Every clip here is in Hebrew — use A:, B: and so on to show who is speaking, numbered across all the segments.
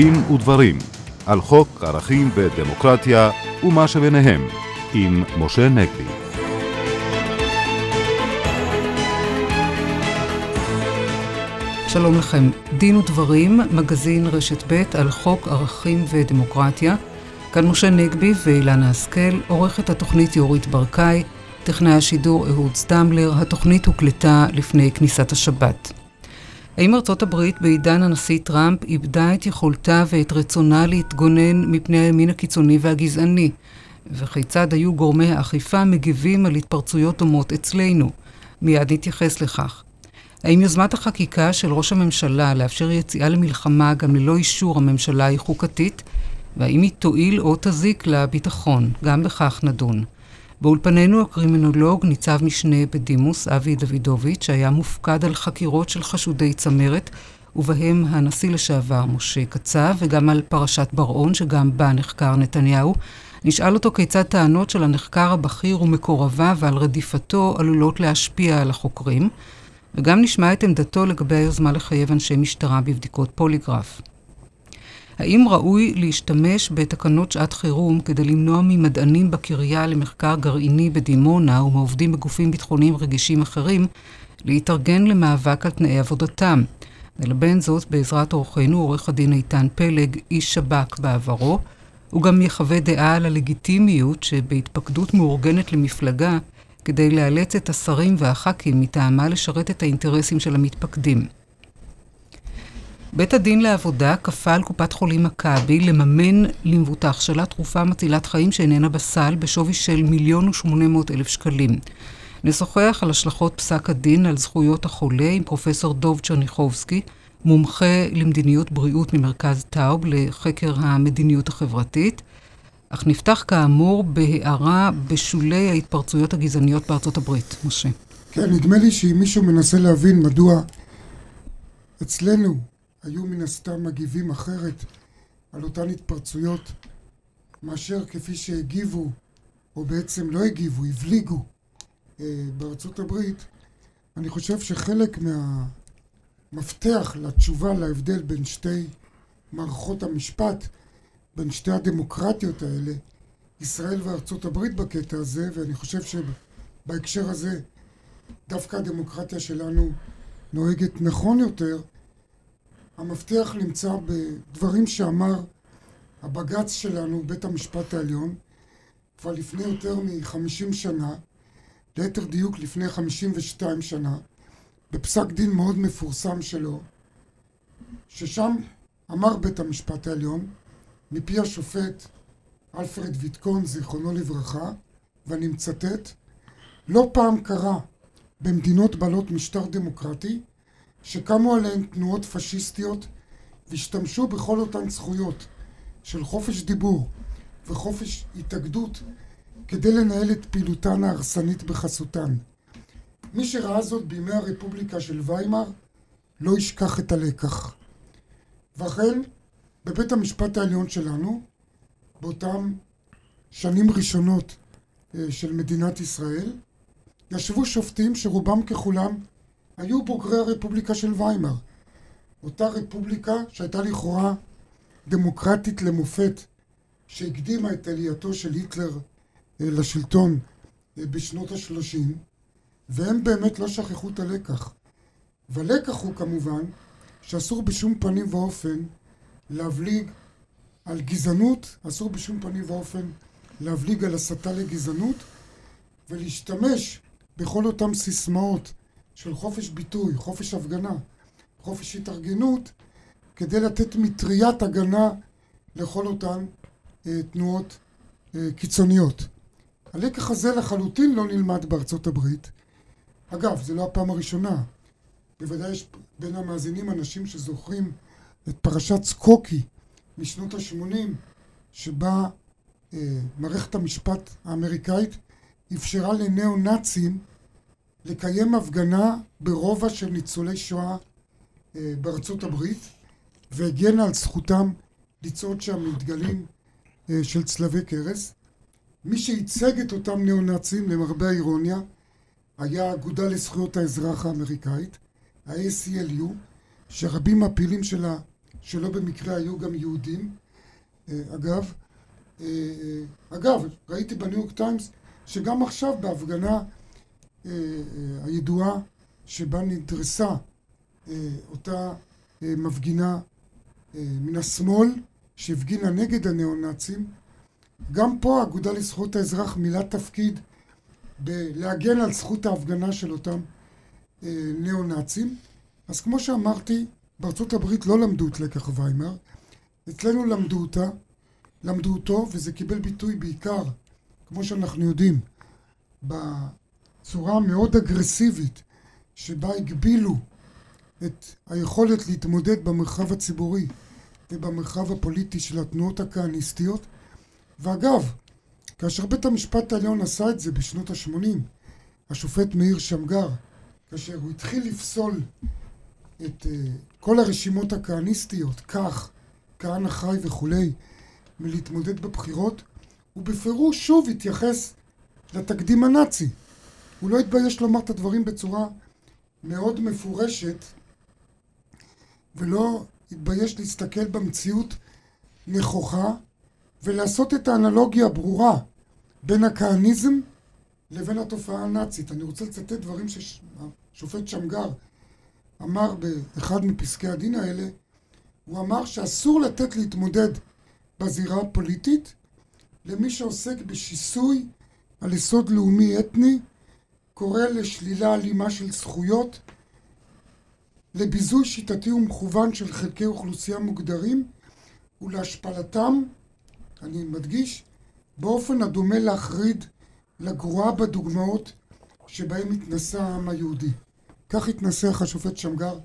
A: דין ודברים על חוק ערכים ודמוקרטיה ומה שביניהם עם משה נגבי.
B: שלום לכם. דין ודברים, מגזין רשת ב' על חוק ערכים ודמוקרטיה. כאן משה נגבי ואילנה השכל, עורכת התוכנית יורית ברקאי, טכנאי השידור אהוד סטמבלר, התוכנית הוקלטה לפני כניסת השבת. האם ארצות הברית בעידן הנשיא טראמפ איבדה את יכולתה ואת רצונה להתגונן מפני הימין הקיצוני והגזעני? וכיצד היו גורמי האכיפה מגיבים על התפרצויות דומות אצלנו? מיד נתייחס לכך. האם יוזמת החקיקה של ראש הממשלה לאפשר יציאה למלחמה גם ללא אישור הממשלה היא חוקתית? והאם היא תועיל או תזיק לביטחון? גם בכך נדון. באולפנינו הקרימינולוג ניצב משנה בדימוס אבי דוידוביץ', שהיה מופקד על חקירות של חשודי צמרת, ובהם הנשיא לשעבר משה קצב, וגם על פרשת בר-און, שגם בה נחקר נתניהו. נשאל אותו כיצד טענות של הנחקר הבכיר ומקורביו ועל רדיפתו עלולות להשפיע על החוקרים, וגם נשמע את עמדתו לגבי היוזמה לחייב אנשי משטרה בבדיקות פוליגרף. האם ראוי להשתמש בתקנות שעת חירום כדי למנוע ממדענים בקריה למחקר גרעיני בדימונה ומעובדים בגופים ביטחוניים רגישים אחרים להתארגן למאבק על תנאי עבודתם? נלבן זאת בעזרת אורחנו, עורך הדין איתן פלג, איש שב"כ בעברו. הוא גם יחווה דעה על הלגיטימיות שבהתפקדות מאורגנת למפלגה כדי לאלץ את השרים והח"כים מטעמה לשרת את האינטרסים של המתפקדים. בית הדין לעבודה כפה על קופת חולים מכבי לממן למבוטח שלה תרופה מצילת חיים שאיננה בסל בשווי של מיליון ושמונה מאות אלף שקלים. נשוחח על השלכות פסק הדין על זכויות החולה עם פרופסור דוב צ'רניחובסקי, מומחה למדיניות בריאות ממרכז טאוב לחקר המדיניות החברתית. אך נפתח כאמור בהערה בשולי ההתפרצויות הגזעניות בארצות הברית. משה.
C: כן, נדמה לי שאם מישהו מנסה להבין מדוע אצלנו היו מן הסתם מגיבים אחרת על אותן התפרצויות מאשר כפי שהגיבו, או בעצם לא הגיבו, הבליגו אה, בארצות הברית, אני חושב שחלק מהמפתח לתשובה להבדל בין שתי מערכות המשפט, בין שתי הדמוקרטיות האלה, ישראל וארצות הברית בקטע הזה, ואני חושב שבהקשר הזה דווקא הדמוקרטיה שלנו נוהגת נכון יותר, המפתח נמצא בדברים שאמר הבג"ץ שלנו, בית המשפט העליון, כבר לפני יותר מ-50 שנה, ליתר דיוק לפני 52 שנה, בפסק דין מאוד מפורסם שלו, ששם אמר בית המשפט העליון, מפי השופט אלפרד ויטקון, זיכרונו לברכה, ואני מצטט, לא פעם קרה במדינות בעלות משטר דמוקרטי שקמו עליהן תנועות פשיסטיות והשתמשו בכל אותן זכויות של חופש דיבור וחופש התאגדות כדי לנהל את פעילותן ההרסנית בחסותן. מי שראה זאת בימי הרפובליקה של ויימאר לא ישכח את הלקח. ואכן, בבית המשפט העליון שלנו, באותם שנים ראשונות אה, של מדינת ישראל, ישבו שופטים שרובם ככולם היו בוגרי הרפובליקה של ויימאר. אותה רפובליקה שהייתה לכאורה דמוקרטית למופת, שהקדימה את עלייתו של היטלר אה, לשלטון אה, בשנות השלושים, והם באמת לא שכחו את הלקח. והלקח הוא כמובן שאסור בשום פנים ואופן להבליג על גזענות, אסור בשום פנים ואופן להבליג על הסתה לגזענות ולהשתמש בכל אותם סיסמאות של חופש ביטוי, חופש הפגנה, חופש התארגנות, כדי לתת מטריית הגנה לכל אותן אה, תנועות אה, קיצוניות. הלקח הזה לחלוטין לא נלמד בארצות הברית. אגב, זו לא הפעם הראשונה. בוודאי יש בין המאזינים אנשים שזוכרים את פרשת סקוקי משנות ה-80, שבה אה, מערכת המשפט האמריקאית אפשרה לניאו-נאצים לקיים הפגנה ברובע של ניצולי שואה אה, בארצות הברית והגנה על זכותם לצעוד שם עם דגלים אה, של צלבי קרס. מי שייצג את אותם ניאו-נאצים, למרבה האירוניה, היה האגודה לזכויות האזרח האמריקאית, ה-ACLU, שרבים מהפעילים שלה שלא במקרה היו גם יהודים. אה, אגב, אגב, ראיתי בניו יורק טיימס שגם עכשיו בהפגנה הידועה שבה נדרסה אותה מפגינה מן השמאל שהפגינה נגד הניאו-נאצים, גם פה האגודה לזכויות האזרח מילא תפקיד בלהגן על זכות ההפגנה של אותם אה, ניאו-נאצים. אז כמו שאמרתי, בארצות הברית לא למדו את לקח ויימאר, אצלנו למדו אותה, למדו אותו, וזה קיבל ביטוי בעיקר, כמו שאנחנו יודעים, בצורה המאוד אגרסיבית שבה הגבילו את היכולת להתמודד במרחב הציבורי ובמרחב הפוליטי של התנועות הכהניסטיות. ואגב, כאשר בית המשפט העליון עשה את זה בשנות ה-80, השופט מאיר שמגר, כאשר הוא התחיל לפסול את uh, כל הרשימות הכהניסטיות, כך, כהנא חי וכולי, מלהתמודד בבחירות, הוא בפירוש שוב התייחס לתקדים הנאצי. הוא לא התבייש לומר את הדברים בצורה מאוד מפורשת, ולא התבייש להסתכל במציאות נכוחה ולעשות את האנלוגיה הברורה בין הכהניזם לבין התופעה הנאצית. אני רוצה לצטט דברים שהשופט שמגר אמר באחד מפסקי הדין האלה. הוא אמר שאסור לתת להתמודד בזירה הפוליטית למי שעוסק בשיסוי על יסוד לאומי אתני, קורא לשלילה אלימה של זכויות, לביזוי שיטתי ומכוון של חלקי אוכלוסייה מוגדרים ולהשפלתם, אני מדגיש, באופן הדומה להחריד לגרועה בדוגמאות שבהם התנסה העם היהודי. כך התנסח השופט שמגר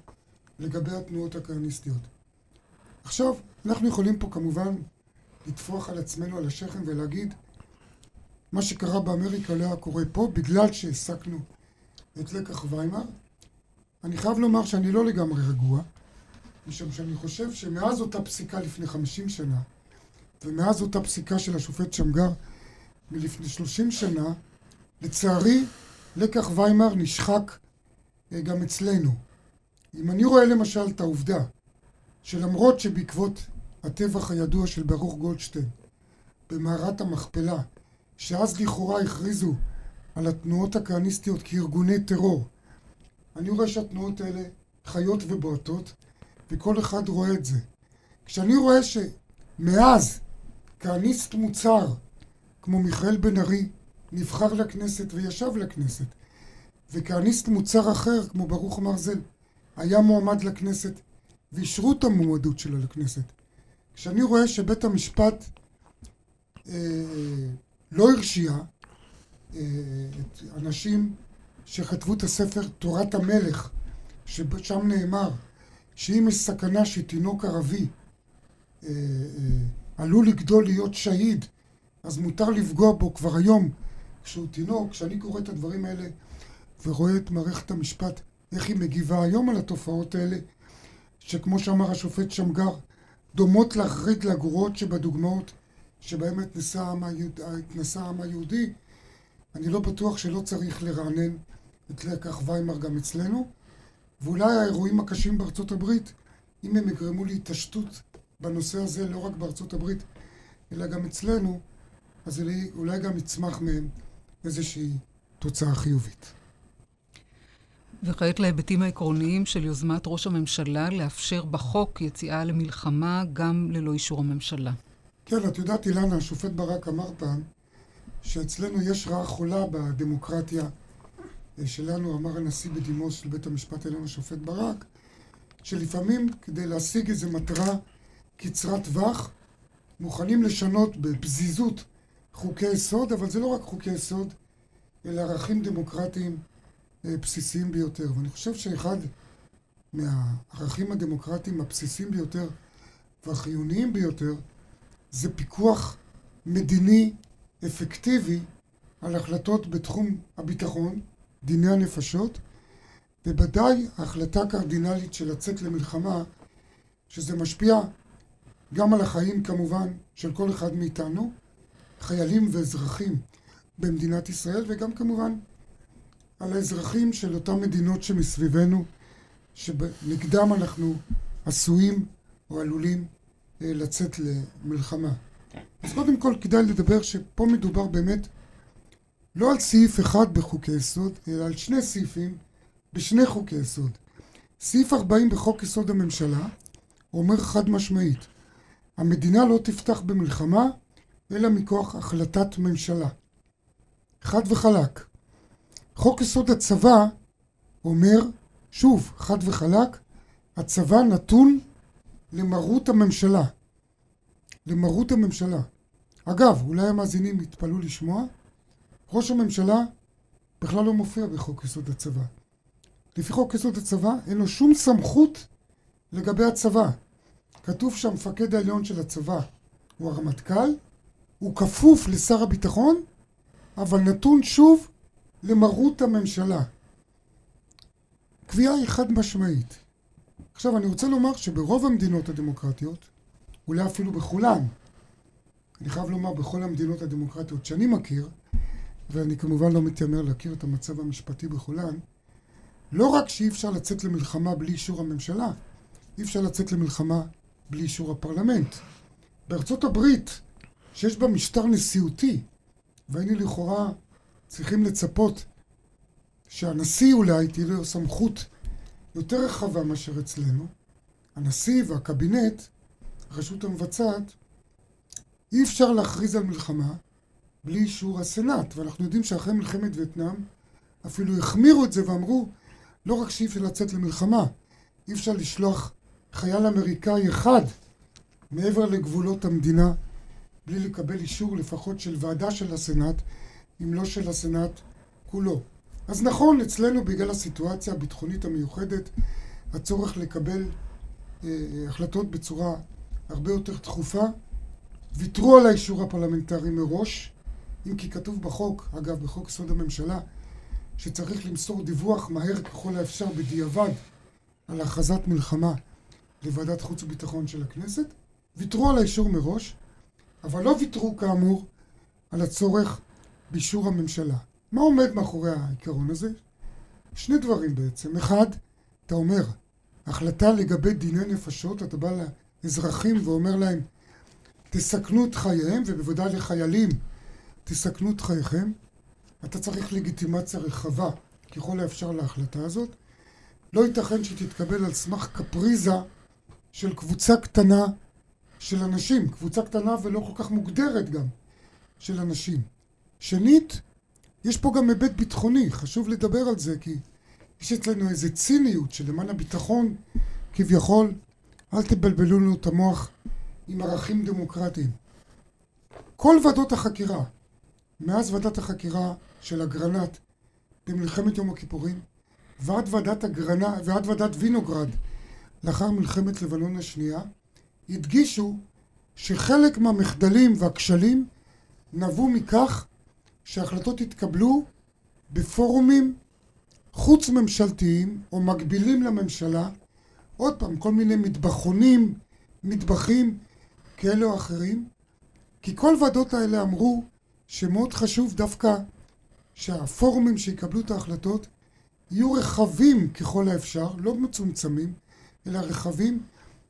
C: לגבי התנועות הכהניסטיות. עכשיו, אנחנו יכולים פה כמובן לטפוח על עצמנו על השכם ולהגיד מה שקרה באמריקה לא היה קורה פה בגלל שהעסקנו את לקח ויימאר. אני חייב לומר שאני לא לגמרי רגוע, משום שאני חושב שמאז אותה פסיקה לפני 50 שנה, ומאז אותה פסיקה של השופט שמגר מלפני 30 שנה, לצערי, לקח ויימאר נשחק אה, גם אצלנו. אם אני רואה למשל את העובדה שלמרות שבעקבות הטבח הידוע של ברוך גולדשטיין במערת המכפלה, שאז לכאורה הכריזו על התנועות הכהניסטיות כארגוני טרור, אני רואה שהתנועות האלה חיות ובועטות, וכל אחד רואה את זה. כשאני רואה שמאז כהניסט מוצהר, כמו מיכאל בן ארי, נבחר לכנסת וישב לכנסת, וכהניסט מוצר אחר, כמו ברוך מרזל, היה מועמד לכנסת ואישרו את המועמדות שלו לכנסת. כשאני רואה שבית המשפט אה, לא הרשיע אה, את אנשים שכתבו את הספר תורת המלך, ששם נאמר שאם יש סכנה שתינוק ערבי אה, אה, עלול לגדול להיות שהיד, אז מותר לפגוע בו כבר היום כשהוא תינוק. כשאני קורא את הדברים האלה ורואה את מערכת המשפט, איך היא מגיבה היום על התופעות האלה, שכמו שאמר השופט שמגר, דומות להחריד לגרועות שבדוגמאות שבהן התנסה העם, היהוד, העם היהודי, אני לא בטוח שלא צריך לרענן את לקח ויימאר גם אצלנו, ואולי האירועים הקשים בארצות הברית, אם הם יגרמו להתעשתות בנושא הזה, לא רק בארצות הברית, אלא גם אצלנו, אז אולי גם יצמח מהם איזושהי תוצאה חיובית.
B: וכעת להיבטים העקרוניים של יוזמת ראש הממשלה לאפשר בחוק יציאה למלחמה גם ללא אישור הממשלה.
C: כן, את יודעת, אילנה, השופט ברק אמר פעם שאצלנו יש רעה חולה בדמוקרטיה שלנו, אמר הנשיא בדימוס של בית המשפט העליון, השופט ברק, שלפעמים כדי להשיג איזו מטרה קצרת טווח, מוכנים לשנות בפזיזות חוקי יסוד, אבל זה לא רק חוקי יסוד, אלא ערכים דמוקרטיים אה, בסיסיים ביותר. ואני חושב שאחד מהערכים הדמוקרטיים הבסיסיים ביותר והחיוניים ביותר זה פיקוח מדיני אפקטיבי על החלטות בתחום הביטחון, דיני הנפשות, ובוודאי ההחלטה הקרדינלית של לצאת למלחמה, שזה משפיע גם על החיים כמובן של כל אחד מאיתנו, חיילים ואזרחים במדינת ישראל, וגם כמובן על האזרחים של אותן מדינות שמסביבנו, שנגדם אנחנו עשויים או עלולים לצאת למלחמה. אז קודם כל כדאי לדבר שפה מדובר באמת לא על סעיף אחד בחוקי יסוד, אלא על שני סעיפים בשני חוקי יסוד. סעיף 40 בחוק יסוד הממשלה אומר חד משמעית, המדינה לא תפתח במלחמה אלא מכוח החלטת ממשלה. חד וחלק. חוק יסוד הצבא אומר, שוב, חד וחלק, הצבא נתון למרות הממשלה. למרות הממשלה. אגב, אולי המאזינים יתפלאו לשמוע, ראש הממשלה בכלל לא מופיע בחוק יסוד הצבא. לפי חוק יסוד הצבא אין לו שום סמכות לגבי הצבא. כתוב שהמפקד העליון של הצבא הוא הרמטכ"ל, הוא כפוף לשר הביטחון, אבל נתון שוב למרות הממשלה. קביעה היא חד משמעית. עכשיו אני רוצה לומר שברוב המדינות הדמוקרטיות, אולי אפילו בכולן, אני חייב לומר בכל המדינות הדמוקרטיות שאני מכיר, ואני כמובן לא מתיימר להכיר את המצב המשפטי בכולן, לא רק שאי אפשר לצאת למלחמה בלי אישור הממשלה, אי אפשר לצאת למלחמה בלי אישור הפרלמנט. בארצות הברית, שיש בה משטר נשיאותי, והיינו לכאורה צריכים לצפות שהנשיא אולי תהיה לו סמכות יותר רחבה מאשר אצלנו, הנשיא והקבינט, הרשות המבצעת, אי אפשר להכריז על מלחמה בלי אישור הסנאט, ואנחנו יודעים שאחרי מלחמת וייטנאם אפילו החמירו את זה ואמרו לא רק שאי אפשר לצאת למלחמה, אי אפשר לשלוח חייל אמריקאי אחד מעבר לגבולות המדינה בלי לקבל אישור לפחות של ועדה של הסנאט, אם לא של הסנאט כולו. אז נכון, אצלנו בגלל הסיטואציה הביטחונית המיוחדת, הצורך לקבל אה, החלטות בצורה הרבה יותר תכופה, ויתרו על האישור הפרלמנטרי מראש, אם כי כתוב בחוק, אגב בחוק יסוד הממשלה, שצריך למסור דיווח מהר ככל האפשר בדיעבד על הכרזת מלחמה לוועדת חוץ וביטחון של הכנסת, ויתרו על האישור מראש, אבל לא ויתרו כאמור על הצורך באישור הממשלה. מה עומד מאחורי העיקרון הזה? שני דברים בעצם. אחד, אתה אומר, החלטה לגבי דיני נפשות, אתה בא לאזרחים ואומר להם, תסכנו את חייהם, ובוודאי לחיילים, תסכנו את חייכם. אתה צריך לגיטימציה רחבה ככל האפשר להחלטה הזאת. לא ייתכן שתתקבל על סמך קפריזה של קבוצה קטנה של אנשים, קבוצה קטנה ולא כל כך מוגדרת גם של אנשים. שנית, יש פה גם היבט ביטחוני, חשוב לדבר על זה כי יש אצלנו איזה ציניות שלמען הביטחון כביכול אל תבלבלו לנו את המוח עם ערכים דמוקרטיים. כל ועדות החקירה, מאז ועדת החקירה של אגרנט במלחמת יום הכיפורים ועד ועדת אגרנט ועד ועדת וינוגרד לאחר מלחמת לבנון השנייה, הדגישו שחלק מהמחדלים והכשלים נבעו מכך שהחלטות התקבלו בפורומים חוץ ממשלתיים או מקבילים לממשלה, עוד פעם, כל מיני מטבחונים, מטבחים כאלה או אחרים, כי כל ועדות האלה אמרו שמאוד חשוב דווקא שהפורומים שיקבלו את ההחלטות יהיו רחבים ככל האפשר, לא מצומצמים, אלא רחבים,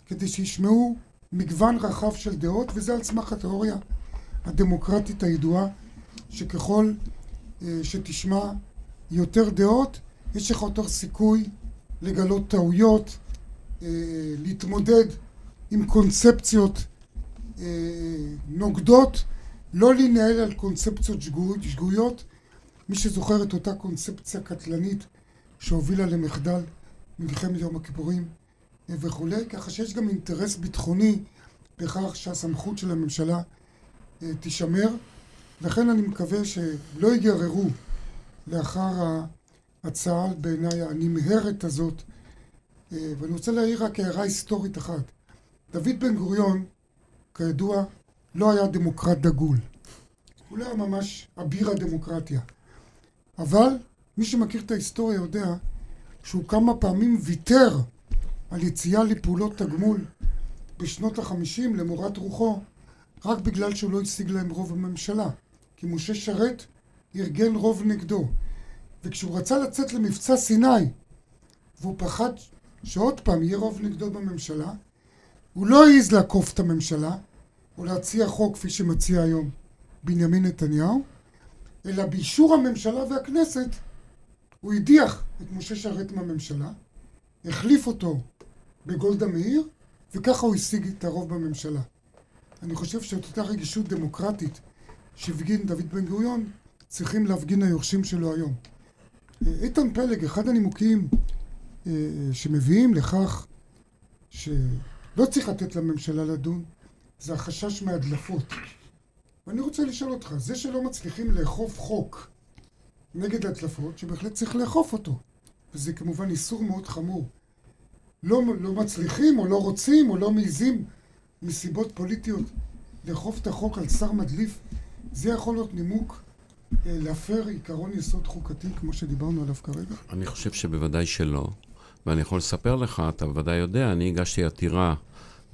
C: כדי שישמעו מגוון רחב של דעות, וזה על סמך התיאוריה הדמוקרטית הידועה, שככל אה, שתשמע יותר דעות, יש לך יותר סיכוי לגלות טעויות, אה, להתמודד עם קונספציות אה, נוגדות, לא להנהל על קונספציות שגויות. מי שזוכר את אותה קונספציה קטלנית שהובילה למחדל מלחמת יום הכיפורים וכולי, ככה שיש גם אינטרס ביטחוני בכך שהסמכות של הממשלה תישמר. לכן אני מקווה שלא ייגררו לאחר ההצעה בעיניי הנמהרת הזאת אה, ואני רוצה להעיר רק הערה היסטורית אחת. דוד בן גוריון כידוע לא היה דמוקרט דגול. הוא לא היה ממש אביר הדמוקרטיה. אבל מי שמכיר את ההיסטוריה יודע שהוא כמה פעמים ויתר על יציאה לפעולות תגמול בשנות החמישים למורת רוחו רק בגלל שהוא לא השיג להם רוב בממשלה כי משה שרת ארגן רוב נגדו. וכשהוא רצה לצאת למבצע סיני, והוא פחד שעוד פעם יהיה רוב נגדו בממשלה, הוא לא העז לעקוף את הממשלה, או להציע חוק כפי שמציע היום בנימין נתניהו, אלא באישור הממשלה והכנסת הוא הדיח את משה שרת מהממשלה, החליף אותו בגולדה מאיר, וככה הוא השיג את הרוב בממשלה. אני חושב שאת אותה רגישות דמוקרטית שהפגין דוד בן גוריון, צריכים להפגין היורשים שלו היום. איתן פלג, אחד הנימוקים אה, שמביאים לכך שלא צריך לתת לממשלה לדון, זה החשש מהדלפות. ואני רוצה לשאול אותך, זה שלא מצליחים לאכוף חוק נגד הדלפות, שבהחלט צריך לאכוף אותו, וזה כמובן איסור מאוד חמור, לא, לא מצליחים או לא רוצים או לא מעיזים מסיבות פוליטיות לאכוף את החוק על שר מדליף, זה יכול להיות נימוק אה, להפר עיקרון יסוד חוקתי כמו שדיברנו עליו כרגע?
D: אני חושב שבוודאי שלא. ואני יכול לספר לך, אתה בוודאי יודע, אני הגשתי עתירה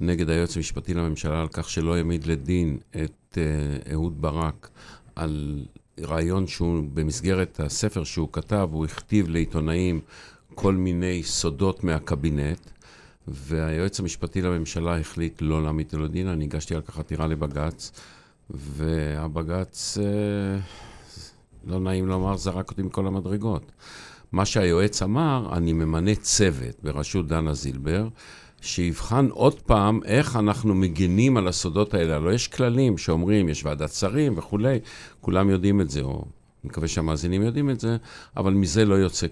D: נגד היועץ המשפטי לממשלה על כך שלא העמיד לדין את uh, אהוד ברק על רעיון שהוא, במסגרת הספר שהוא כתב, הוא הכתיב לעיתונאים כל מיני סודות מהקבינט, והיועץ המשפטי לממשלה החליט לא להעמיד לדין, אני הגשתי על כך עתירה לבג"ץ, והבג"ץ, uh, לא נעים לומר, זרק אותי מכל המדרגות. מה שהיועץ אמר, אני ממנה צוות בראשות דנה זילבר, שיבחן עוד פעם איך אנחנו מגינים על הסודות האלה. הלוא יש כללים שאומרים, יש ועדת שרים וכולי, כולם יודעים את זה, או אני מקווה שהמאזינים יודעים את זה, אבל מזה לא יוצא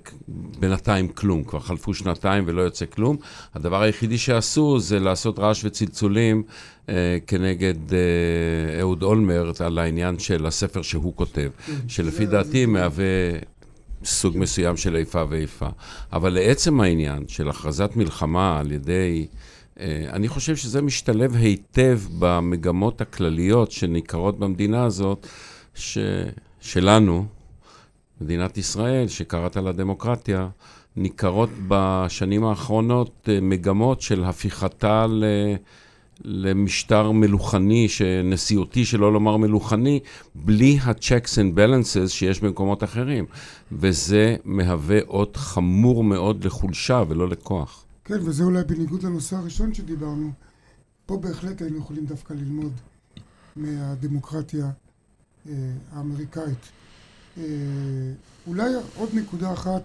D: בינתיים כלום. כבר חלפו שנתיים ולא יוצא כלום. הדבר היחידי שעשו זה לעשות רעש וצלצולים אה, כנגד אה, אהוד אולמרט על העניין של הספר שהוא כותב, כן, שלפי דעתי מהווה סוג מסוים של איפה ואיפה. אבל לעצם העניין של הכרזת מלחמה על ידי... אה, אני חושב שזה משתלב היטב במגמות הכלליות שניכרות במדינה הזאת, ש... שלנו, מדינת ישראל, שקראת לה דמוקרטיה, ניכרות בשנים האחרונות אה, מגמות של הפיכתה ל... למשטר מלוכני, נשיאותי, שלא לומר מלוכני, בלי ה-checks and balances שיש במקומות אחרים. וזה מהווה אות חמור מאוד לחולשה ולא לכוח.
C: כן, וזה אולי בניגוד לנושא הראשון שדיברנו. פה בהחלט היינו יכולים דווקא ללמוד מהדמוקרטיה אה, האמריקאית. אה, אולי עוד נקודה אחת,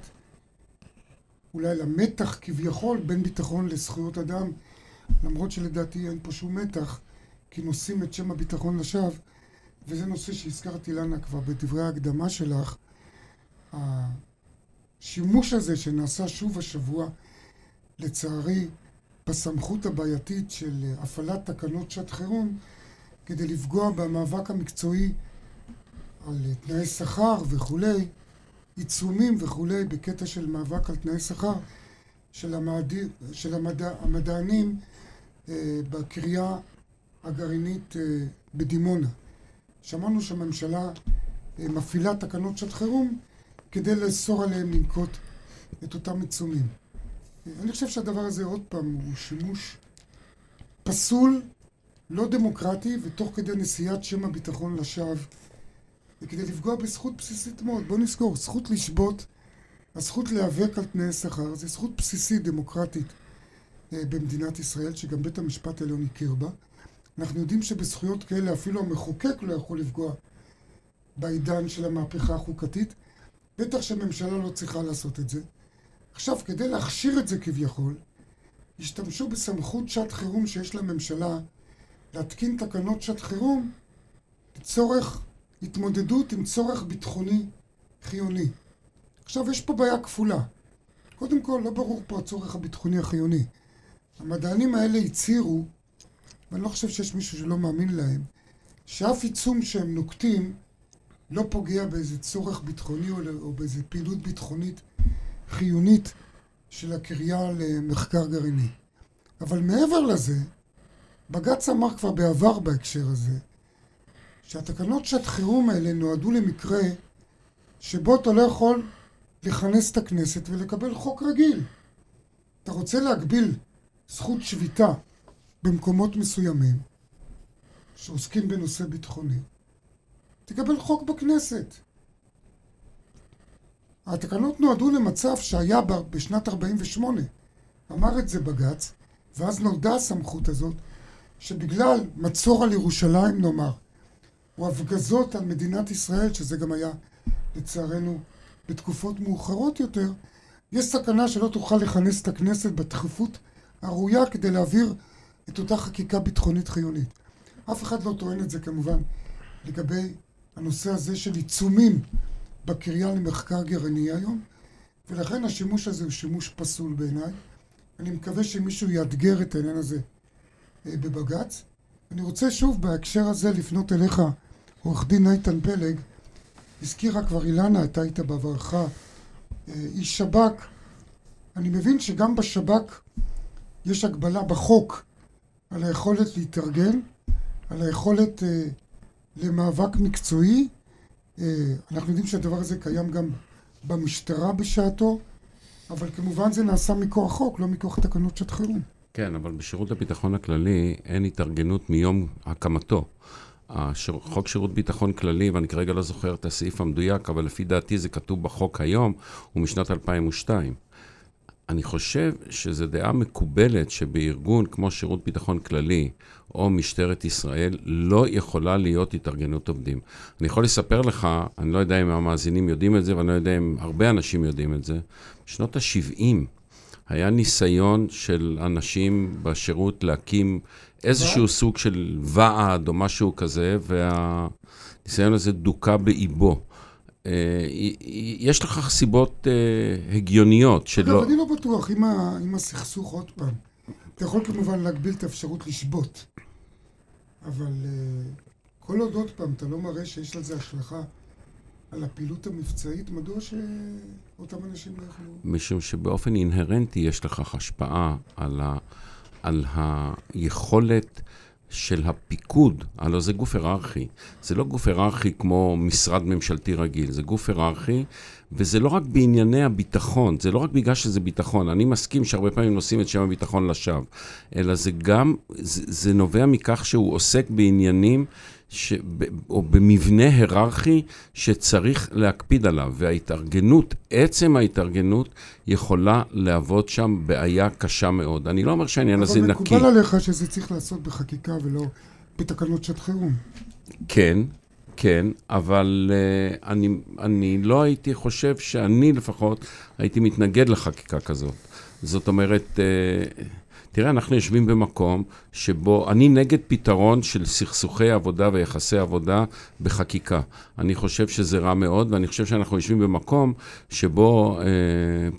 C: אולי למתח כביכול בין ביטחון לזכויות אדם. למרות שלדעתי אין פה שום מתח, כי נושאים את שם הביטחון לשווא, וזה נושא שהזכרתי לנה כבר בדברי ההקדמה שלך. השימוש הזה שנעשה שוב השבוע, לצערי, בסמכות הבעייתית של הפעלת תקנות שעת חירום, כדי לפגוע במאבק המקצועי על תנאי שכר וכולי, עיצומים וכולי, בקטע של מאבק על תנאי שכר של, המד... של המדע... המדענים אה, בקריה הגרעינית אה, בדימונה. שמענו שהממשלה אה, מפעילה תקנות שעת חירום כדי לאסור עליהם לנקוט את אותם עיצומים. אני חושב שהדבר הזה עוד פעם הוא שימוש פסול, לא דמוקרטי, ותוך כדי נשיאת שם הביטחון לשווא, וכדי לפגוע בזכות בסיסית מאוד. בואו נזכור, זכות לשבות, הזכות להיאבק על תנאי שכר, זו זכות בסיסית דמוקרטית. אה, במדינת ישראל, שגם בית המשפט העליון הכיר בה. אנחנו יודעים שבזכויות כאלה אפילו המחוקק לא יכול לפגוע בעידן של המהפכה החוקתית. בטח שהממשלה לא צריכה לעשות את זה. עכשיו, כדי להכשיר את זה כביכול, השתמשו בסמכות שעת חירום שיש לממשלה להתקין תקנות שעת חירום לצורך התמודדות עם צורך ביטחוני חיוני. עכשיו, יש פה בעיה כפולה. קודם כל, לא ברור פה הצורך הביטחוני החיוני. המדענים האלה הצהירו, ואני לא חושב שיש מישהו שלא מאמין להם, שאף עיצום שהם נוקטים לא פוגע באיזה צורך ביטחוני או, או באיזה פעילות ביטחונית חיונית של הקריה למחקר גרעיני. אבל מעבר לזה, בג"ץ אמר כבר בעבר בהקשר הזה, שהתקנות שעת חירום האלה נועדו למקרה שבו אתה לא יכול לכנס את הכנסת ולקבל חוק רגיל. אתה רוצה להגביל זכות שביתה במקומות מסוימים שעוסקים בנושא ביטחוני, תקבל חוק בכנסת. התקנות נועדו למצב שהיה בשנת 48, אמר את זה בג"ץ, ואז נולדה הסמכות הזאת, שבגלל מצור על ירושלים נאמר, או הפגזות על מדינת ישראל, שזה גם היה לצערנו בתקופות מאוחרות יותר, יש סכנה שלא תוכל לכנס את הכנסת בדחיפות הראויה כדי להעביר את אותה חקיקה ביטחונית חיונית. אף אחד לא טוען את זה כמובן לגבי הנושא הזה של עיצומים בקריה למחקר גרעיני היום, ולכן השימוש הזה הוא שימוש פסול בעיניי. אני מקווה שמישהו יאתגר את העניין הזה אה, בבג"ץ. אני רוצה שוב בהקשר הזה לפנות אליך, עורך דין איתן פלג, הזכירה כבר אילנה, אתה היית בעברך אה, איש שב"כ. אני מבין שגם בשב"כ יש הגבלה בחוק על היכולת להתארגן, על היכולת אה, למאבק מקצועי. אה, אנחנו יודעים שהדבר הזה קיים גם במשטרה בשעתו, אבל כמובן זה נעשה מכוח חוק, לא מכוח תקנות שעת חירום.
D: כן, אבל בשירות הביטחון הכללי אין התארגנות מיום הקמתו. חוק שירות ביטחון כללי, ואני כרגע לא זוכר את הסעיף המדויק, אבל לפי דעתי זה כתוב בחוק היום, הוא משנת 2002. אני חושב שזו דעה מקובלת שבארגון כמו שירות ביטחון כללי או משטרת ישראל לא יכולה להיות התארגנות עובדים. אני יכול לספר לך, אני לא יודע אם המאזינים יודעים את זה ואני לא יודע אם הרבה אנשים יודעים את זה, בשנות ה-70 היה ניסיון של אנשים בשירות להקים איזשהו סוג של ועד או משהו כזה, והניסיון הזה דוכא באיבו. אה, יש לכך סיבות אה, הגיוניות שלא...
C: אגב, אני לא בטוח, עם הסכסוך עוד פעם, אתה יכול כמובן להגביל את האפשרות לשבות, אבל אה, כל עוד עוד פעם אתה לא מראה שיש לזה השלכה על הפעילות המבצעית, מדוע שאותם אנשים לא יכלו...
D: משום שבאופן אינהרנטי יש לכך השפעה על, ה... על היכולת של הפיקוד, הלוא זה גוף היררכי. זה לא גוף היררכי כמו משרד ממשלתי רגיל, זה גוף היררכי, וזה לא רק בענייני הביטחון, זה לא רק בגלל שזה ביטחון. אני מסכים שהרבה פעמים נושאים את שם הביטחון לשווא, אלא זה גם, זה, זה נובע מכך שהוא עוסק בעניינים ש... או במבנה היררכי שצריך להקפיד עליו, וההתארגנות, עצם ההתארגנות, יכולה להוות שם בעיה קשה מאוד. אני לא אומר שהעניין הזה נקי.
C: אבל מקובל עליך שזה צריך לעשות בחקיקה ולא בתקנות שעת חירום.
D: כן, כן, אבל uh, אני, אני לא הייתי חושב שאני לפחות הייתי מתנגד לחקיקה כזאת. זאת אומרת... Uh, תראה, אנחנו יושבים במקום שבו אני נגד פתרון של סכסוכי עבודה ויחסי עבודה בחקיקה. אני חושב שזה רע מאוד, ואני חושב שאנחנו יושבים במקום שבו אה,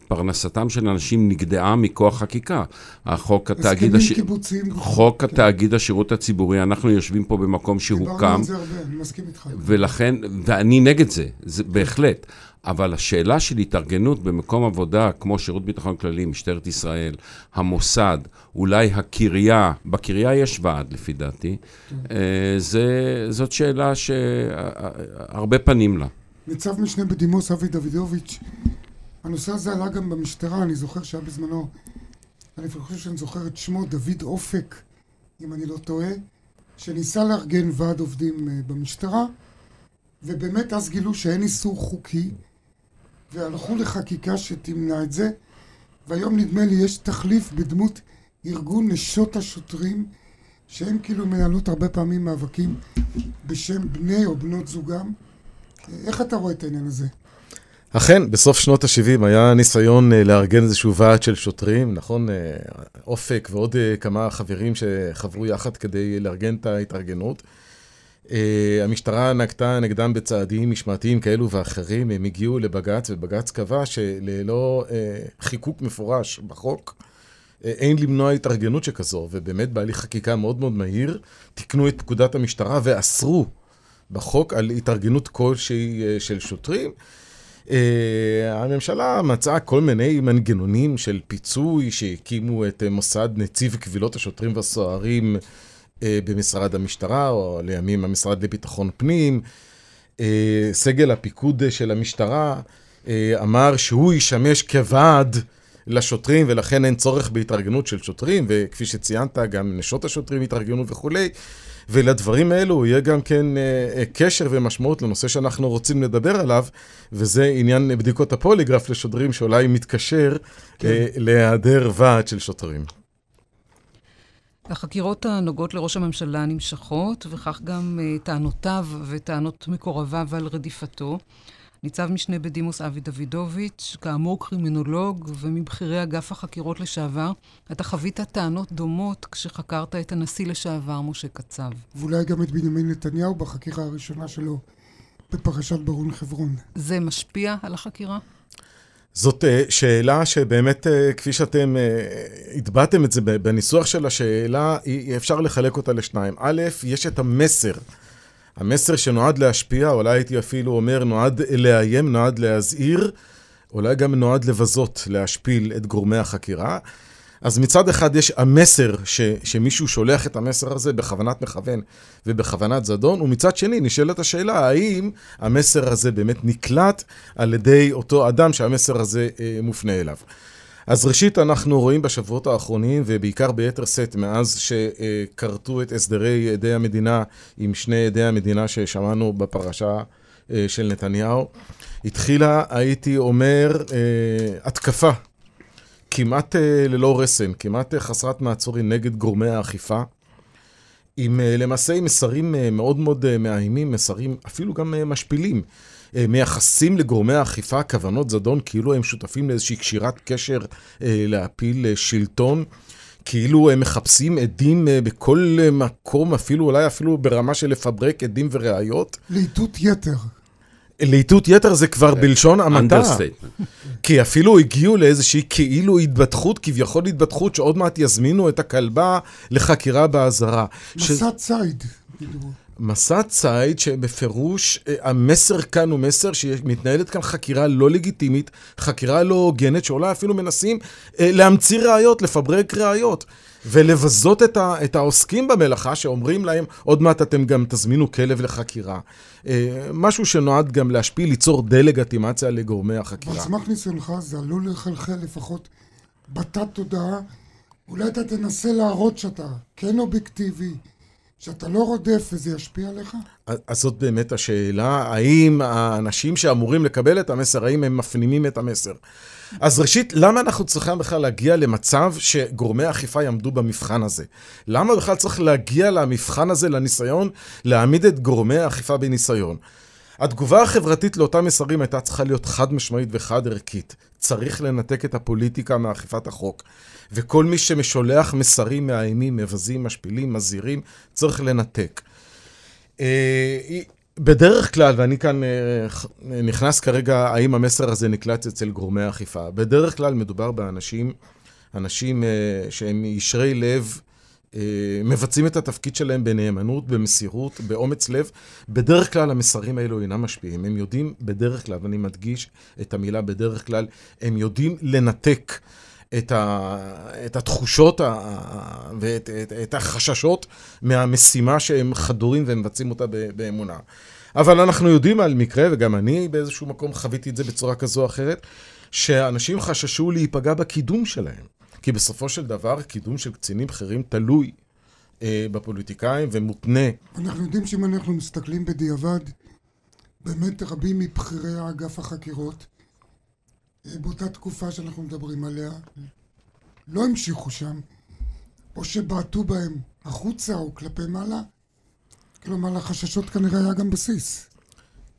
D: פרנסתם של אנשים נגדעה מכוח חקיקה. החוק התאגיד...
C: הש... קיבוציים.
D: חוק כן. התאגיד השירות הציבורי, אנחנו יושבים פה במקום שהוקם. דיברנו
C: על זה הרבה, אני מסכים איתך.
D: ולכן, ואני נגד זה, זה בהחלט. אבל השאלה של התארגנות במקום עבודה, כמו שירות ביטחון כללי, משטרת ישראל, המוסד, אולי הקריה, בקריה יש ועד לפי דעתי, אה, זה, זאת שאלה שהרבה פנים לה.
C: ניצב משנה בדימוס אבי דוידוביץ', הנושא הזה עלה גם במשטרה, אני זוכר שהיה בזמנו, אני חושב שאני זוכר את שמו, דוד אופק, אם אני לא טועה, שניסה לארגן ועד עובדים אה, במשטרה, ובאמת אז גילו שאין איסור חוקי והלכו לחקיקה שתמנע את זה, והיום נדמה לי יש תחליף בדמות ארגון נשות השוטרים, שהן כאילו מנהלות הרבה פעמים מאבקים בשם בני או בנות זוגם. איך אתה רואה את העניין הזה?
E: אכן, בסוף שנות ה-70 היה ניסיון אה, לארגן איזשהו ועד של שוטרים, נכון? אה, אופק ועוד אה, כמה חברים שחברו יחד כדי לארגן את ההתארגנות. Uh, המשטרה נקטה נגדם בצעדים משמעתיים כאלו ואחרים, הם הגיעו לבג"ץ, ובג"ץ קבע שללא uh, חיקוק מפורש בחוק, uh, אין למנוע התארגנות שכזו, ובאמת בהליך חקיקה מאוד מאוד מהיר, תיקנו את פקודת המשטרה ואסרו בחוק על התארגנות כלשהי uh, של שוטרים. Uh, הממשלה מצאה כל מיני מנגנונים של פיצוי שהקימו את uh, מוסד נציב קבילות השוטרים והסוהרים במשרד המשטרה, או לימים המשרד לביטחון פנים. אה, סגל הפיקוד של המשטרה אה, אמר שהוא ישמש כוועד לשוטרים, ולכן אין צורך בהתארגנות של שוטרים, וכפי שציינת, גם נשות השוטרים התארגנו וכולי. ולדברים האלו יהיה גם כן קשר ומשמעות לנושא שאנחנו רוצים לדבר עליו, וזה עניין בדיקות הפוליגרף לשוטרים, שאולי מתקשר כן. להיעדר ועד של שוטרים.
B: החקירות הנוגעות לראש הממשלה נמשכות, וכך גם uh, טענותיו וטענות מקורביו על רדיפתו. ניצב משנה בדימוס אבי דוידוביץ', כאמור קרימינולוג ומבכירי אגף החקירות לשעבר, אתה חווית טענות דומות כשחקרת את הנשיא לשעבר משה קצב.
C: ואולי גם את בנימין נתניהו בחקירה הראשונה שלו בפרשת ברון חברון.
B: זה משפיע על החקירה?
E: זאת uh, שאלה שבאמת, uh, כפי שאתם uh, הטבעתם את זה בניסוח של השאלה, אפשר לחלק אותה לשניים. א', יש את המסר. המסר שנועד להשפיע, אולי הייתי אפילו אומר, נועד לאיים, נועד להזהיר, אולי גם נועד לבזות, להשפיל את גורמי החקירה. אז מצד אחד יש המסר ש, שמישהו שולח את המסר הזה בכוונת מכוון ובכוונת זדון, ומצד שני נשאלת השאלה האם המסר הזה באמת נקלט על ידי אותו אדם שהמסר הזה אה, מופנה אליו. אז ראשית, אנחנו רואים בשבועות האחרונים, ובעיקר ביתר שאת מאז שכרתו את הסדרי עדי המדינה עם שני עדי המדינה ששמענו בפרשה אה, של נתניהו, התחילה, הייתי אומר, אה, התקפה כמעט אה, ללא רסן, כמעט חסרת מעצורים נגד גורמי האכיפה. עם למעשה עם מסרים מאוד מאוד מאיימים, מסרים אפילו גם משפילים. אה, מייחסים לגורמי האכיפה כוונות זדון כאילו הם שותפים לאיזושהי קשירת קשר אה, להפיל אה, שלטון. כאילו הם מחפשים עדים בכל מקום, אפילו אולי אפילו ברמה של לפברק עדים וראיות.
C: להיטות יתר.
E: להיטות יתר זה כבר בלשון המעטה. כי אפילו הגיעו לאיזושהי כאילו התבדחות, כביכול התבדחות, שעוד מעט יזמינו את הכלבה לחקירה באזהרה.
C: מסע. ציד.
E: מסע ציד שבפירוש אה, המסר כאן הוא מסר שמתנהלת כאן חקירה לא לגיטימית, חקירה לא הוגנת, שאולי אפילו מנסים אה, להמציא ראיות, לפברק ראיות. ולבזות את, ה, את העוסקים במלאכה, שאומרים להם, עוד מעט אתם גם תזמינו כלב לחקירה. אה, משהו שנועד גם להשפיע, ליצור דה-לגיטימציה לגורמי החקירה.
C: על סמך ניסיונך זה עלול לחלחל לפחות בתת תודעה. אולי אתה תנסה להראות שאתה כן אובייקטיבי, שאתה לא רודף וזה ישפיע עליך?
E: אז זאת באמת השאלה, האם האנשים שאמורים לקבל את המסר, האם הם מפנימים את המסר? אז ראשית, למה אנחנו צריכים בכלל להגיע למצב שגורמי האכיפה יעמדו במבחן הזה? למה בכלל צריך להגיע למבחן הזה, לניסיון, להעמיד את גורמי האכיפה בניסיון? התגובה החברתית לאותם מסרים הייתה צריכה להיות חד משמעית וחד ערכית. צריך לנתק את הפוליטיקה מאכיפת החוק. וכל מי שמשולח מסרים מאיימים, מבזים, משפילים, מזהירים, צריך לנתק. אה, בדרך כלל, ואני כאן אה, נכנס כרגע, האם המסר הזה נקלט אצל גורמי האכיפה. בדרך כלל מדובר באנשים, אנשים אה, שהם ישרי לב, מבצעים את התפקיד שלהם בנאמנות, במסירות, באומץ לב. בדרך כלל המסרים האלו אינם משפיעים. הם יודעים בדרך כלל, ואני מדגיש את המילה בדרך כלל, הם יודעים לנתק. את, ה, את התחושות ה, ואת את, את החששות מהמשימה שהם חדורים והם מבצעים אותה באמונה. אבל אנחנו יודעים על מקרה, וגם אני באיזשהו מקום חוויתי את זה בצורה כזו או אחרת, שאנשים חששו להיפגע בקידום שלהם. כי בסופו של דבר, קידום של קצינים בכירים תלוי אה, בפוליטיקאים ומותנה.
C: אנחנו יודעים שאם אנחנו מסתכלים בדיעבד, באמת רבים מבכירי אגף החקירות באותה תקופה שאנחנו מדברים עליה, לא המשיכו שם, או שבעטו בהם החוצה או כלפי מעלה. כלומר, לחששות כנראה היה גם בסיס.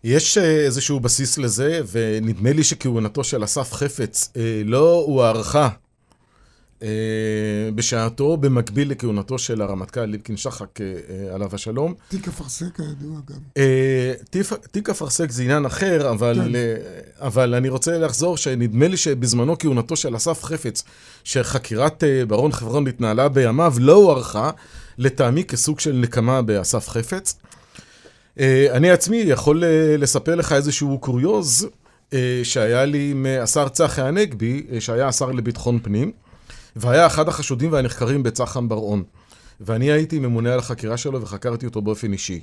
E: יש אה, איזשהו בסיס לזה, ונדמה לי שכהונתו של אסף חפץ אה, לא הוארכה אה, בשעתו, במקביל לכהונתו של הרמטכ"ל ליבקין שחק, אה, אה, עליו השלום.
C: תיק אפרסק הידוע גם.
E: תיק אפרסק זה עניין אחר, אבל, כן. אבל אני רוצה לחזור שנדמה לי שבזמנו כהונתו של אסף חפץ, שחקירת ברון חברון התנהלה בימיו, לא הוארכה, לטעמי כסוג של נקמה באסף חפץ. אני עצמי יכול לספר לך איזשהו קוריוז שהיה לי עם השר צחי הנגבי, שהיה השר לביטחון פנים. והיה אחד החשודים והנחקרים בצח"ם בר-און. ואני הייתי ממונה על החקירה שלו וחקרתי אותו באופן אישי.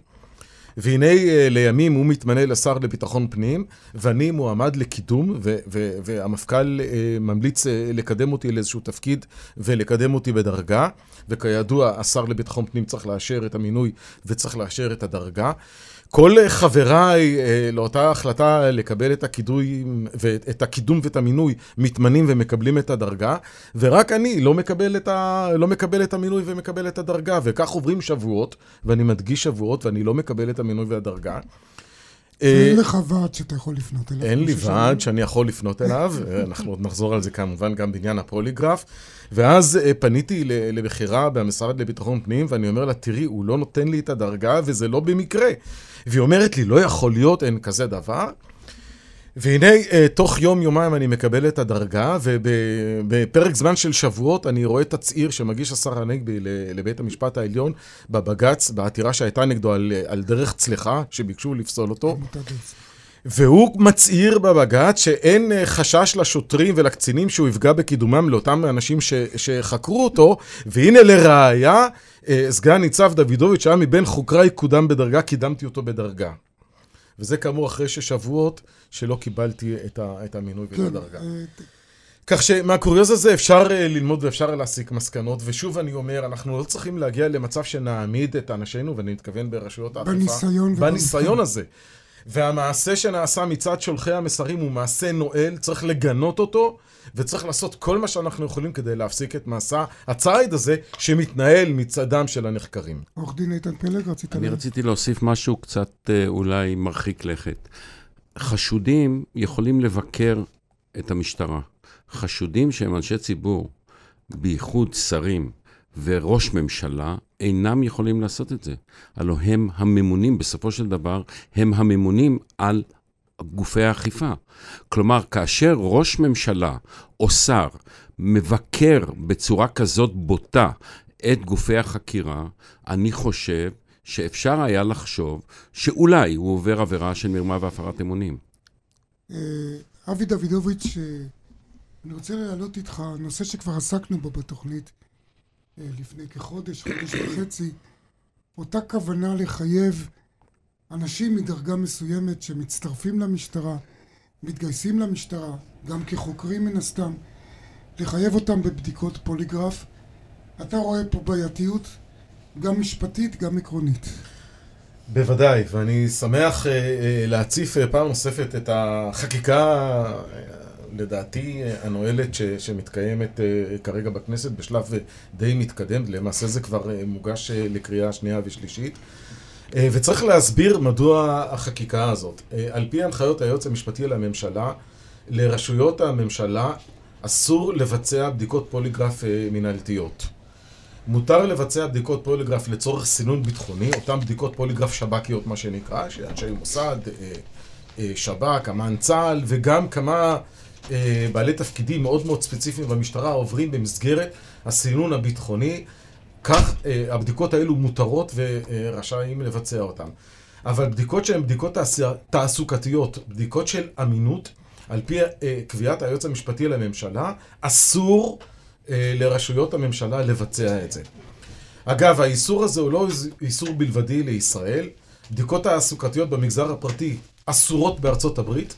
E: והנה אה, לימים הוא מתמנה לשר לביטחון פנים, ואני מועמד לקידום, ו- ו- והמפכ"ל אה, ממליץ אה, לקדם אותי לאיזשהו תפקיד ולקדם אותי בדרגה, וכידוע, השר לביטחון פנים צריך לאשר את המינוי וצריך לאשר את הדרגה. כל חבריי אה, לאותה החלטה לקבל את הקידום, ואת הקידום ואת המינוי מתמנים ומקבלים את הדרגה, ורק אני לא מקבל את, ה, לא מקבל את המינוי ומקבל את הדרגה, וכך עוברים שבועות, ואני מדגיש שבועות, ואני לא מקבל את המינוי והדרגה.
C: אין לך ועד שאתה יכול לפנות אליו.
E: אין לי ועד שאני יכול לפנות אליו, אנחנו עוד נחזור על זה כמובן גם בעניין הפוליגרף. ואז אה, פניתי לבחירה במשרד לביטחון פנים, ואני אומר לה, תראי, הוא לא נותן לי את הדרגה, וזה לא במקרה. והיא אומרת לי, לא יכול להיות, אין כזה דבר. והנה, אה, תוך יום-יומיים אני מקבל את הדרגה, ובפרק זמן של שבועות אני רואה תצהיר שמגיש השר הנגבי לבית המשפט העליון בבג"ץ, בעתירה שהייתה נגדו על, על דרך צלחה, שביקשו לפסול אותו. והוא מצהיר בבג"ץ שאין אה, חשש לשוטרים ולקצינים שהוא יפגע בקידומם לאותם אנשים ש, שחקרו אותו, והנה לראיה, אה, סגן ניצב דוידוביץ' שהיה מבין חוקריי קודם בדרגה, קידמתי אותו בדרגה. וזה כאמור אחרי ששבועות שלא קיבלתי את, ה, את המינוי ואת כן, הדרגה. אה, כך שמהקוריוז הזה אפשר ללמוד ואפשר להסיק מסקנות, ושוב אני אומר, אנחנו לא צריכים להגיע למצב שנעמיד את אנשינו, ואני מתכוון ברשויות האכיפה,
C: בניסיון,
E: בניסיון הזה. והמעשה שנעשה מצד שולחי המסרים הוא מעשה נואל, צריך לגנות אותו, וצריך לעשות כל מה שאנחנו יכולים כדי להפסיק את מסע הציד הזה שמתנהל מצדם של הנחקרים.
C: עורך דין איתן פלג, רצית...
D: אני רציתי להוסיף משהו קצת אה, אולי מרחיק לכת. חשודים יכולים לבקר את המשטרה. חשודים שהם אנשי ציבור, בייחוד שרים וראש ממשלה, אינם יכולים לעשות את זה. הלוא הם הממונים, בסופו של דבר, הם הממונים על גופי האכיפה. כלומר, כאשר ראש ממשלה או שר מבקר בצורה כזאת בוטה את גופי החקירה, אני חושב שאפשר היה לחשוב שאולי הוא עובר עבירה של מרמה והפרת אמונים.
C: אה, אבי דוידוביץ', אה, אני רוצה להעלות איתך נושא שכבר עסקנו בו בתוכנית, אה, לפני כחודש, חודש וחצי, אותה כוונה לחייב אנשים מדרגה מסוימת שמצטרפים למשטרה, מתגייסים למשטרה, גם כחוקרים מן הסתם, לחייב אותם בבדיקות פוליגרף. אתה רואה פה בעייתיות, גם משפטית, גם עקרונית.
E: בוודאי, ואני שמח uh, uh, להציף uh, פעם נוספת את החקיקה לדעתי הנואלת ש, שמתקיימת uh, כרגע בכנסת בשלב uh, די מתקדם, למעשה זה כבר uh, מוגש uh, לקריאה שנייה ושלישית. Uh, וצריך להסביר מדוע החקיקה הזאת. Uh, על פי הנחיות היועץ המשפטי לממשלה, לרשויות הממשלה אסור לבצע בדיקות פוליגרף uh, מנהלתיות. מותר לבצע בדיקות פוליגרף לצורך סינון ביטחוני, אותן בדיקות פוליגרף שב"כיות מה שנקרא, שאנשי מוסד, שב"כ, אמ"ן צה"ל וגם כמה אה, בעלי תפקידים מאוד מאוד ספציפיים במשטרה עוברים במסגרת הסינון הביטחוני, כך אה, הבדיקות האלו מותרות ורשאים לבצע אותן. אבל בדיקות שהן בדיקות תעסוקתיות, בדיקות של אמינות, על פי אה, קביעת היועץ המשפטי לממשלה, אסור לרשויות הממשלה לבצע את זה. אגב, האיסור הזה הוא לא איסור בלבדי לישראל. בדיקות תעסוקתיות במגזר הפרטי אסורות בארצות הברית,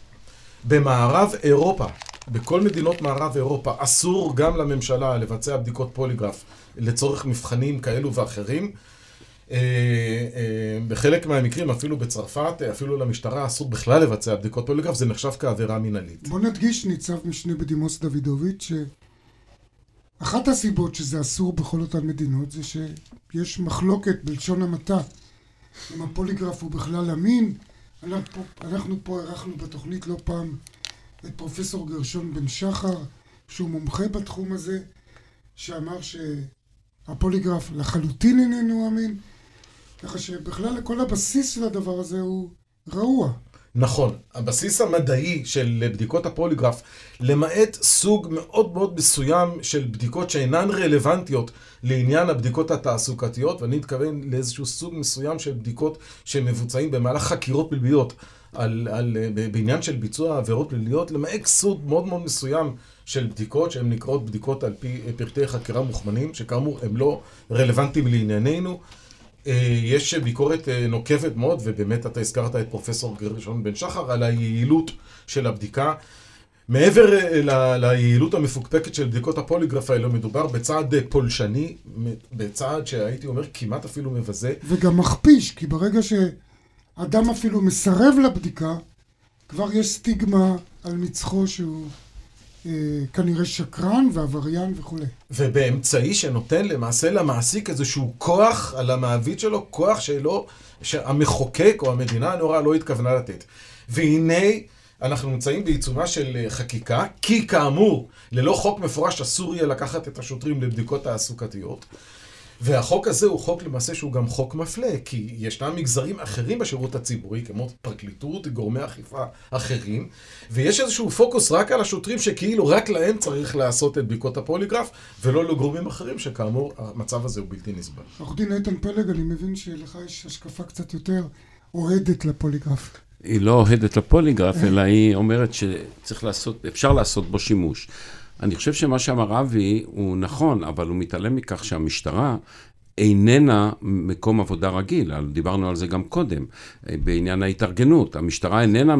E: במערב אירופה, בכל מדינות מערב אירופה, אסור גם לממשלה לבצע בדיקות פוליגרף לצורך מבחנים כאלו ואחרים. אה, אה, בחלק מהמקרים, אפילו בצרפת, אפילו למשטרה אסור בכלל לבצע בדיקות פוליגרף, זה נחשב כעבירה מינהלית.
C: בוא נדגיש, ניצב משנה בדימוס דוידוביץ', שאחת הסיבות שזה אסור בכל אותן מדינות זה שיש מחלוקת בלשון המעטה אם הפוליגרף הוא בכלל אמין, אנחנו, אנחנו פה אירחנו בתוכנית לא פעם את פרופסור גרשון בן שחר, שהוא מומחה בתחום הזה, שאמר שהפוליגרף לחלוטין איננו אמין, ככה שבכלל כל הבסיס של הדבר הזה הוא רעוע.
E: נכון. הבסיס המדעי של בדיקות הפוליגרף, למעט סוג מאוד מאוד מסוים של בדיקות שאינן רלוונטיות לעניין הבדיקות התעסוקתיות, ואני מתכוון לאיזשהו סוג מסוים של בדיקות שמבוצעים במהלך חקירות פליליות, על, על, בעניין של ביצוע עבירות פליליות, למעט סוג מאוד מאוד מסוים של בדיקות, שהן נקראות בדיקות על פי פרטי חקירה מוכמנים, שכאמור הם לא רלוונטיים לענייננו. אה, יש ביקורת אה, נוקבת מאוד, ובאמת אתה הזכרת את פרופסור גרשון בן שחר על היעילות של הבדיקה. מעבר ל- ליעילות המפוקפקת של בדיקות הפוליגרף האלו, מדובר בצעד פולשני, בצעד שהייתי אומר כמעט אפילו מבזה.
C: וגם מכפיש, כי ברגע שאדם אפילו מסרב לבדיקה, כבר יש סטיגמה על מצחו שהוא אה, כנראה שקרן ועבריין וכולי.
E: ובאמצעי שנותן למעשה למעסיק איזשהו כוח על המעביד שלו, כוח שלא, שהמחוקק או המדינה הנוראה לא התכוונה לתת. והנה אנחנו נמצאים בעיצומה של אה, חקיקה, כי כאמור, ללא חוק מפורש אסור יהיה לקחת את השוטרים לבדיקות תעסוקתיות. והחוק הזה הוא חוק למעשה שהוא גם חוק מפלה, כי ישנם מגזרים אחרים בשירות הציבורי, כמו פרקליטות, גורמי אכיפה אחרים, ויש איזשהו פוקוס רק על השוטרים שכאילו רק להם צריך לעשות את בדיקות הפוליגרף, ולא לגורמים אחרים, שכאמור המצב הזה הוא בלתי נסבל.
C: עורך דין איתן פלג, אני מבין שלך יש השקפה קצת יותר אוהדת לפוליגרף.
D: היא לא אוהדת לפוליגרף, אלא היא אומרת שצריך לעשות, אפשר לעשות בו שימוש. אני חושב שמה שאמר אבי הוא נכון, אבל הוא מתעלם מכך שהמשטרה איננה מקום עבודה רגיל, דיברנו על זה גם קודם, בעניין ההתארגנות. המשטרה איננה,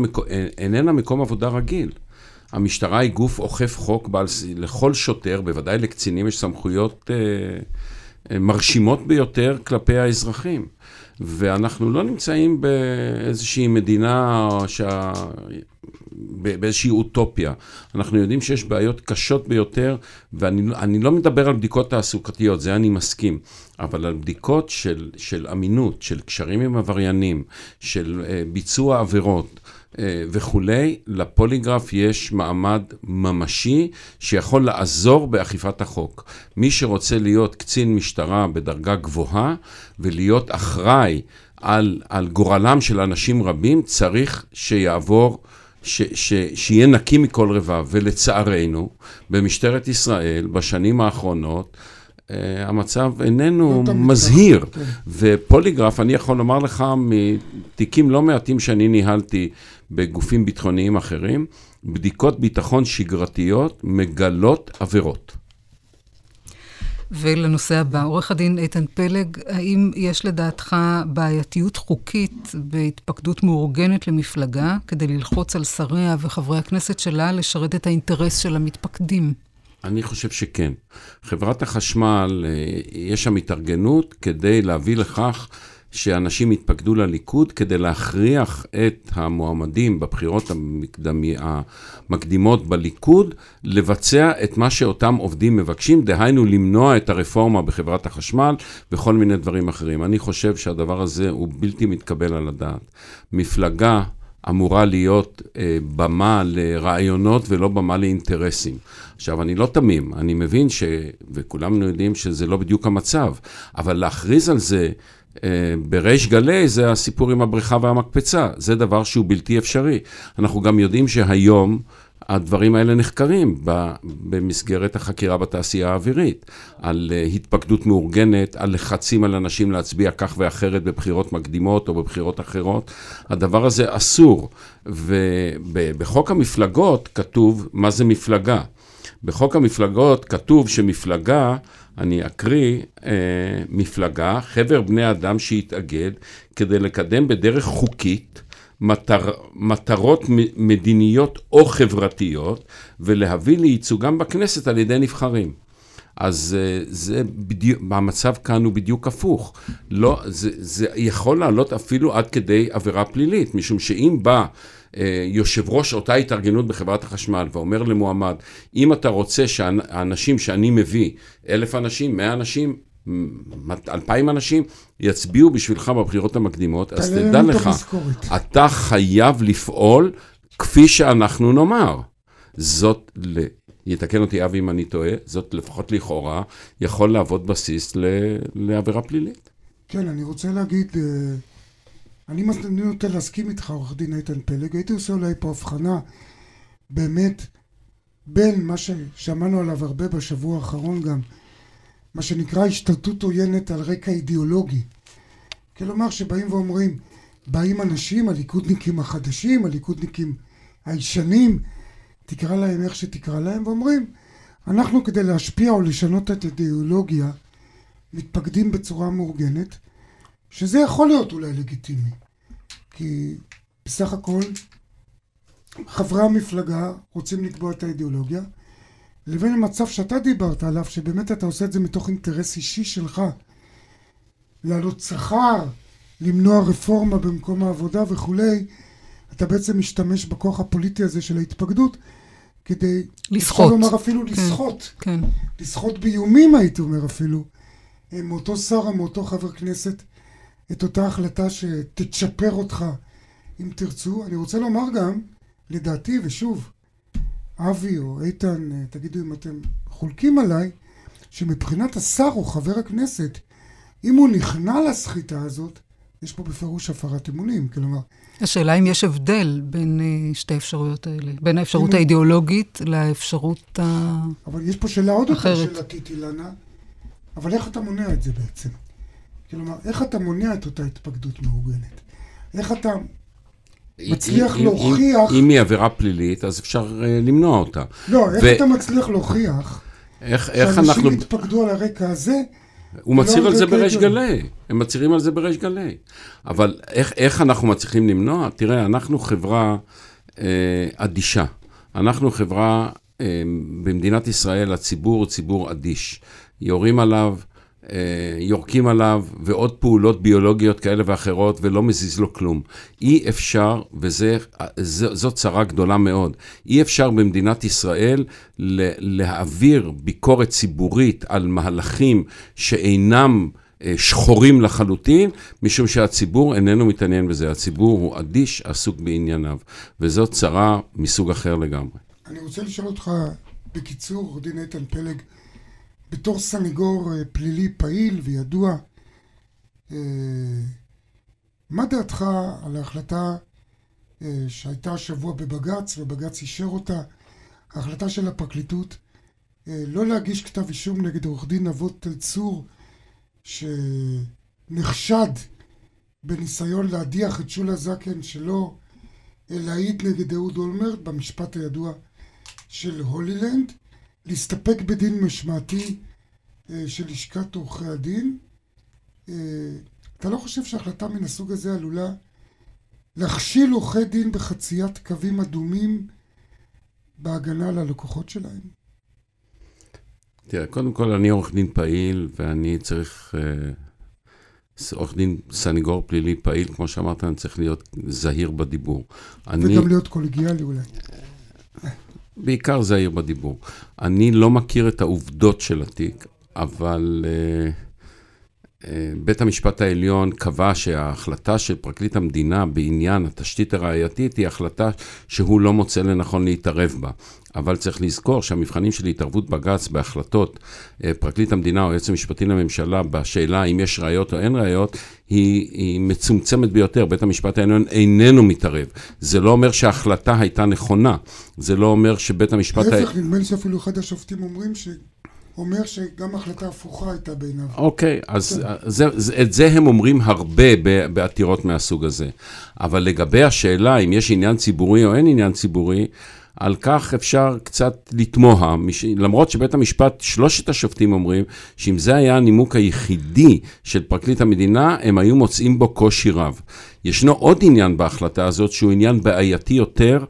D: איננה מקום עבודה רגיל. המשטרה היא גוף אוכף חוק בעל, לכל שוטר, בוודאי לקצינים יש סמכויות אה, אה, מרשימות ביותר כלפי האזרחים. ואנחנו לא נמצאים באיזושהי מדינה, שה... באיזושהי אוטופיה. אנחנו יודעים שיש בעיות קשות ביותר, ואני לא מדבר על בדיקות תעסוקתיות, זה אני מסכים, אבל על בדיקות של, של אמינות, של קשרים עם עבריינים, של uh, ביצוע עבירות. אה, וכולי, לפוליגרף יש מעמד ממשי שיכול לעזור באכיפת החוק. מי שרוצה להיות קצין משטרה בדרגה גבוהה ולהיות אחראי על, על גורלם של אנשים רבים, צריך שיעבור, ש, ש, שיהיה נקי מכל רבב. ולצערנו, במשטרת ישראל, בשנים האחרונות, Uh, המצב איננו לא מזהיר. כן. ופוליגרף, אני יכול לומר לך, מתיקים לא מעטים שאני ניהלתי בגופים ביטחוניים אחרים, בדיקות ביטחון שגרתיות מגלות עבירות.
B: ולנושא הבא, עורך הדין איתן פלג, האם יש לדעתך בעייתיות חוקית בהתפקדות מאורגנת למפלגה כדי ללחוץ על שריה וחברי הכנסת שלה לשרת את האינטרס של המתפקדים?
D: אני חושב שכן. חברת החשמל, אה, יש שם התארגנות כדי להביא לכך שאנשים יתפקדו לליכוד כדי להכריח את המועמדים בבחירות המקדמי, המקדימות בליכוד לבצע את מה שאותם עובדים מבקשים, דהיינו למנוע את הרפורמה בחברת החשמל וכל מיני דברים אחרים. אני חושב שהדבר הזה הוא בלתי מתקבל על הדעת. מפלגה אמורה להיות אה, במה לרעיונות ולא במה לאינטרסים. עכשיו, אני לא תמים, אני מבין ש... וכולנו יודעים שזה לא בדיוק המצב, אבל להכריז על זה בריש גלי זה הסיפור עם הבריכה והמקפצה, זה דבר שהוא בלתי אפשרי. אנחנו גם יודעים שהיום הדברים האלה נחקרים במסגרת החקירה בתעשייה האווירית, על אה, התפקדות מאורגנת, על לחצים על אנשים להצביע כך ואחרת בבחירות מקדימות או בבחירות אחרות. הדבר הזה אסור, ובחוק המפלגות כתוב מה זה מפלגה. בחוק המפלגות כתוב שמפלגה אני אקריא אה, מפלגה, חבר בני אדם שהתאגד כדי לקדם בדרך חוקית מטר, מטרות מדיניות או חברתיות ולהביא לייצוגם בכנסת על ידי נבחרים. אז אה, זה בדיוק, המצב כאן הוא בדיוק הפוך. לא, זה, זה יכול לעלות אפילו עד כדי עבירה פלילית, משום שאם בא יושב ראש אותה התארגנות בחברת החשמל ואומר למועמד, אם אתה רוצה שהאנשים שאני מביא, אלף אנשים, מאה אנשים, אלפיים אנשים, יצביעו בשבילך בבחירות המקדימות, אז תדע לך, אתה חייב לפעול כפי שאנחנו נאמר. זאת, יתקן אותי אבי אם אני טועה, זאת לפחות לכאורה, יכול להוות בסיס לעבירה פלילית.
C: כן, אני רוצה להגיד... אני נוטה להסכים איתך, עורך דין איתן פלג, הייתי עושה אולי פה הבחנה באמת בין מה ששמענו עליו הרבה בשבוע האחרון גם, מה שנקרא השתלטות עוינת על רקע אידיאולוגי. כלומר שבאים ואומרים, באים אנשים, הליכודניקים החדשים, הליכודניקים הישנים, תקרא להם איך שתקרא להם, ואומרים, אנחנו כדי להשפיע או לשנות את האידיאולוגיה, מתפקדים בצורה מאורגנת, שזה יכול להיות אולי לגיטימי. כי בסך הכל חברי המפלגה רוצים לקבוע את האידיאולוגיה, לבין המצב שאתה דיברת עליו, שבאמת אתה עושה את זה מתוך אינטרס אישי שלך. להעלות שכר, למנוע רפורמה במקום העבודה וכולי, אתה בעצם משתמש בכוח הפוליטי הזה של ההתפקדות כדי...
B: לסחוט.
C: אפשר לומר אפילו
B: כן,
C: לסחוט.
B: כן.
C: לסחוט באיומים הייתי אומר אפילו. אה, מאותו שר או מאותו חבר כנסת את אותה החלטה שתצ'פר אותך אם תרצו. אני רוצה לומר גם, לדעתי, ושוב, אבי או איתן, אה, תגידו אם אתם חולקים עליי, שמבחינת השר או חבר הכנסת, אם הוא נכנע לסחיטה הזאת, יש פה בפירוש הפרת אמונים. כלומר,
B: השאלה אם יש הבדל בין אה, שתי האפשרויות האלה, בין האפשרות
C: אם-
B: האידיאולוגית לאפשרות ה...
C: אבל יש פה שאלה עוד יותר
B: אחרת.
C: שאלתית, אילנה, אבל איך אתה מונע את זה בעצם? כלומר, איך אתה מונע את אותה התפקדות מאורגנת? איך אתה מצליח
D: אם-
C: להוכיח-
D: אם היא עבירה פלילית, אז אפשר אה, למנוע אותה.
C: לא, איך
D: ו-
C: אתה מצליח להוכיח
D: איך איך
C: שאנשים
D: אנחנו...
C: התפקדו על הרקע הזה?
D: הוא מצהיר
C: לא
D: על זה בריש. גלי. הם מצהירים על זה בריש גלי. אבל איך, איך אנחנו מצליחים למנוע? תראה, אנחנו חברה אה, אדישה. אנחנו חברה, אה, במדינת ישראל, הציבור הוא ציבור אדיש. יורים עליו, יורקים עליו, ועוד פעולות ביולוגיות כאלה ואחרות, ולא מזיז לו כלום. אי אפשר, וזאת צרה גדולה מאוד, אי אפשר במדינת ישראל להעביר ביקורת ציבורית על מהלכים שאינם אה, שחורים לחלוטין, משום שהציבור איננו מתעניין בזה. הציבור הוא אדיש, עסוק בענייניו, וזאת צרה מסוג אחר לגמרי.
C: אני רוצה לשאול אותך, בקיצור, עורך דין איתן פלג, בתור סניגור אה, פלילי פעיל וידוע, אה, מה דעתך על ההחלטה אה, שהייתה השבוע בבג"ץ, ובג"ץ אישר אותה, ההחלטה של הפרקליטות לא להגיש כתב אישום נגד עורך דין נבות תל צור, שנחשד בניסיון להדיח את שולה זקן שלא להעיד נגד אהוד אולמרט במשפט הידוע של הולילנד, להסתפק בדין משמעתי אה, של לשכת עורכי הדין. אה, אתה לא חושב שהחלטה מן הסוג הזה עלולה להכשיל עורכי דין בחציית קווים אדומים בהגנה על הלקוחות שלהם?
D: תראה, קודם כל, אני עורך דין פעיל, ואני צריך... אה, עורך דין סניגור פלילי פעיל, כמו שאמרת, אני צריך להיות זהיר בדיבור. אני
C: וגם להיות קולגיאלי אולי.
D: בעיקר זהיר בדיבור. אני לא מכיר את העובדות של התיק, אבל אה, אה, בית המשפט העליון קבע שההחלטה של פרקליט המדינה בעניין התשתית הראייתית היא החלטה שהוא לא מוצא לנכון להתערב בה. אבל צריך לזכור שהמבחנים של התערבות בג"ץ בהחלטות אה, פרקליט המדינה או היועץ המשפטי לממשלה בשאלה אם יש ראיות או אין ראיות, היא, היא מצומצמת ביותר. בית המשפט העליון איננו מתערב. זה לא אומר שההחלטה הייתה נכונה. זה לא אומר שבית המשפט... ה-
C: להפך, נדמה לי שאפילו אחד השופטים אומרים ש... אומר שגם החלטה הפוכה הייתה בעיניו.
D: אוקיי, אז זה, זה, את זה הם אומרים הרבה בעתירות מהסוג הזה. אבל לגבי השאלה אם יש עניין ציבורי או אין עניין ציבורי, על כך אפשר קצת לתמוה, למרות שבית המשפט, שלושת השופטים אומרים שאם זה היה הנימוק היחידי של פרקליט המדינה, הם היו מוצאים בו קושי רב. ישנו עוד עניין בהחלטה הזאת שהוא עניין בעייתי יותר,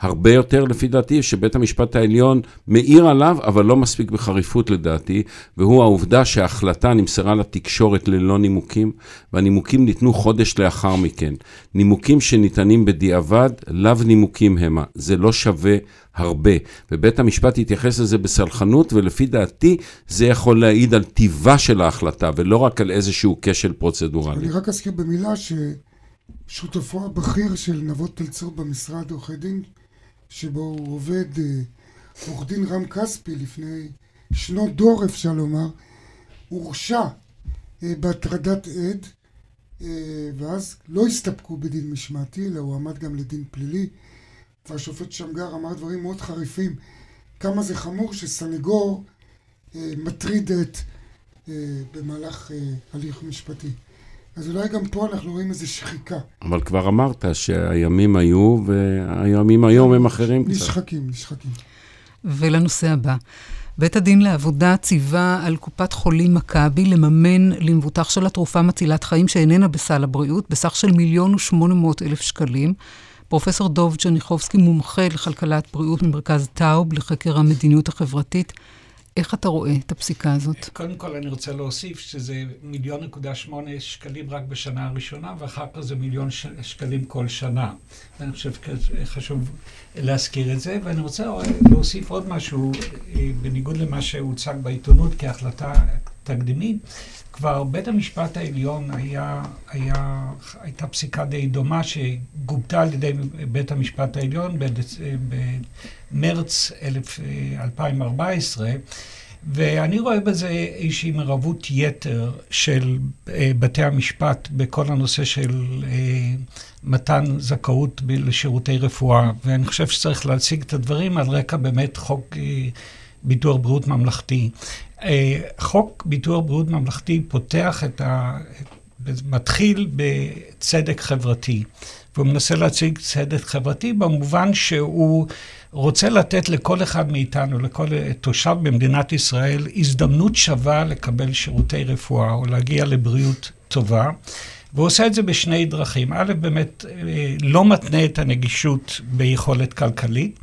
D: הרבה יותר לפי דעתי, שבית המשפט העליון מעיר עליו, אבל לא מספיק בחריפות לדעתי, והוא העובדה שההחלטה נמסרה לתקשורת ללא נימוקים, והנימוקים ניתנו חודש לאחר מכן. נימוקים שניתנים בדיעבד, לאו נימוקים המה. זה לא שווה הרבה. ובית המשפט התייחס לזה בסלחנות, ולפי דעתי זה יכול להעיד על טיבה של ההחלטה, ולא רק על איזשהו כשל פרוצדורלי.
C: אני רק אזכיר במילה ששותפו הבכיר של נבות תל צור במשרד עורכי דין, שבו הוא עובד, אה, עורך דין רם כספי, לפני שנות דור אפשר לומר, הורשע אה, בהטרדת עד, אה, ואז לא הסתפקו בדין משמעתי, אלא הוא עמד גם לדין פלילי, והשופט שמגר אמר דברים מאוד חריפים, כמה זה חמור שסנגור מטריד אה, במהלך הליך משפטי. אז אולי גם פה אנחנו רואים איזו שחיקה.
D: אבל כבר אמרת שהימים היו, והימים היום הם אחרים קצת.
C: נשחקים, נשחקים.
B: ולנושא הבא. בית הדין לעבודה ציווה על קופת חולים מכבי לממן למבוטח של התרופה מצילת חיים שאיננה בסל הבריאות בסך של מיליון ושמונה מאות אלף שקלים. פרופסור דוב ג'ניחובסקי, מומחה לכלכלת בריאות ממרכז טאוב לחקר המדיניות החברתית. איך אתה רואה את הפסיקה הזאת?
F: קודם כל אני רוצה להוסיף שזה מיליון נקודה שמונה שקלים רק בשנה הראשונה, ואחר כך זה מיליון שקלים כל שנה. ואני חושב שחשוב להזכיר את זה, ואני רוצה להוסיף עוד משהו, אה, בניגוד למה שהוצג בעיתונות כהחלטה תקדימית. כבר בית המשפט העליון היה, היה, הייתה פסיקה די דומה שגובתה על ידי בית המשפט העליון בדצ... במרץ 2014, ואני רואה בזה איזושהי מעורבות יתר של אה, בתי המשפט בכל הנושא של אה, מתן זכאות לשירותי רפואה, ואני חושב שצריך להציג את הדברים על רקע באמת חוק אה, ביטוח בריאות ממלכתי. אה, חוק ביטוח בריאות ממלכתי פותח את ה... מתחיל בצדק חברתי, והוא מנסה להציג צדק חברתי במובן שהוא רוצה לתת לכל אחד מאיתנו, לכל תושב במדינת ישראל, הזדמנות שווה לקבל שירותי רפואה או להגיע לבריאות טובה. והוא עושה את זה בשני דרכים. א', באמת אה, לא מתנה את הנגישות ביכולת כלכלית.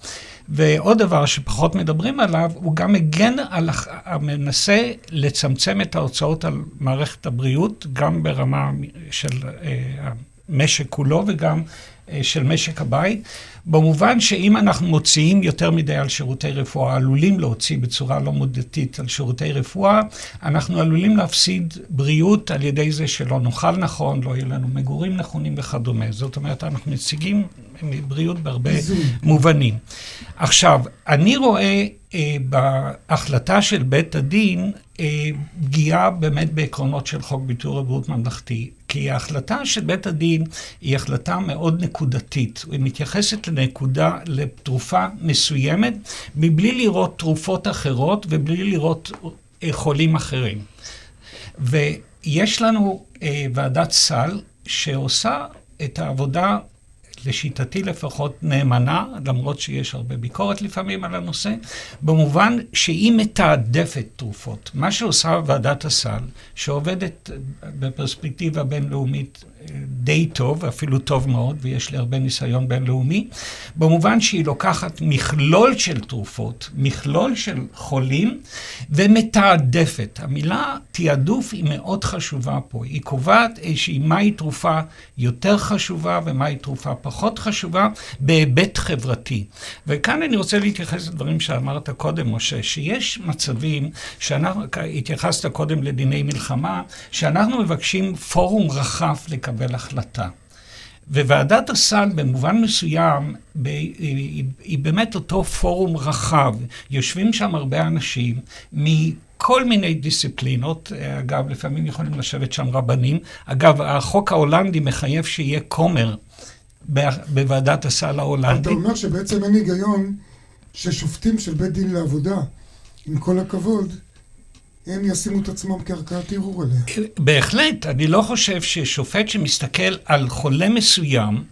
F: ועוד דבר שפחות מדברים עליו, הוא גם מגן על, מנסה לצמצם את ההוצאות על מערכת הבריאות, גם ברמה של אה, המשק כולו וגם אה, של משק הבית, במובן שאם אנחנו מוציאים יותר מדי על שירותי רפואה, עלולים להוציא בצורה לא מודדתית על שירותי רפואה, אנחנו עלולים להפסיד בריאות על ידי זה שלא נאכל נכון, לא יהיו לנו מגורים נכונים וכדומה. זאת אומרת, אנחנו מציגים בריאות בהרבה מובנים. עכשיו, אני רואה אה, בהחלטה של בית הדין אה, פגיעה באמת בעקרונות של חוק ביטור הבריאות ממלכתי. כי ההחלטה של בית הדין היא החלטה מאוד נקודתית. היא מתייחסת לנקודה, לתרופה מסוימת, מבלי לראות תרופות אחרות ובלי לראות אה, חולים אחרים. ויש לנו אה, ועדת סל שעושה את העבודה לשיטתי לפחות, נאמנה, למרות שיש הרבה ביקורת לפעמים על הנושא, במובן שהיא מתעדפת תרופות. מה שעושה ועדת הסל, שעובדת בפרספקטיבה בינלאומית די טוב, אפילו טוב מאוד, ויש לי הרבה ניסיון בינלאומי, במובן שהיא לוקחת מכלול של תרופות, מכלול של חולים, ומתעדפת. המילה תעדוף היא מאוד חשובה פה. היא קובעת איזושהי מהי תרופה יותר חשובה ומהי תרופה פחות חשובה בהיבט חברתי. וכאן אני רוצה להתייחס לדברים שאמרת קודם, משה, שיש מצבים שאנחנו, התייחסת קודם לדיני מלחמה, שאנחנו מבקשים פורום רחב לקבל לקבל החלטה. וועדת הסל במובן מסוים היא, היא באמת אותו פורום רחב. יושבים שם הרבה אנשים מכל מיני דיסציפלינות, אגב, לפעמים יכולים לשבת שם רבנים. אגב, החוק ההולנדי מחייב שיהיה כומר בוועדת הסל ההולנדי.
C: אתה אומר שבעצם אין היגיון ששופטים של בית דין לעבודה, עם כל הכבוד, הם ישימו את עצמם כערכאת ערעור עליה.
F: בהחלט, אני לא חושב ששופט שמסתכל על חולה מסוים,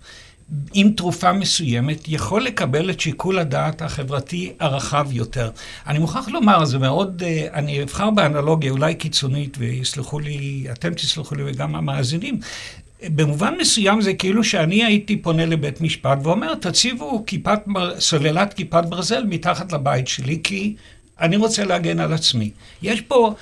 F: עם תרופה מסוימת, יכול לקבל את שיקול הדעת החברתי הרחב יותר. אני מוכרח לומר, זה מאוד, אה, אני אבחר באנלוגיה אולי קיצונית, ויסלחו לי, אתם תסלחו לי וגם המאזינים. במובן מסוים זה כאילו שאני הייתי פונה לבית משפט ואומר, תציבו כיפת, סוללת כיפת ברזל מתחת לבית שלי, כי אני רוצה להגן על עצמי. יש פה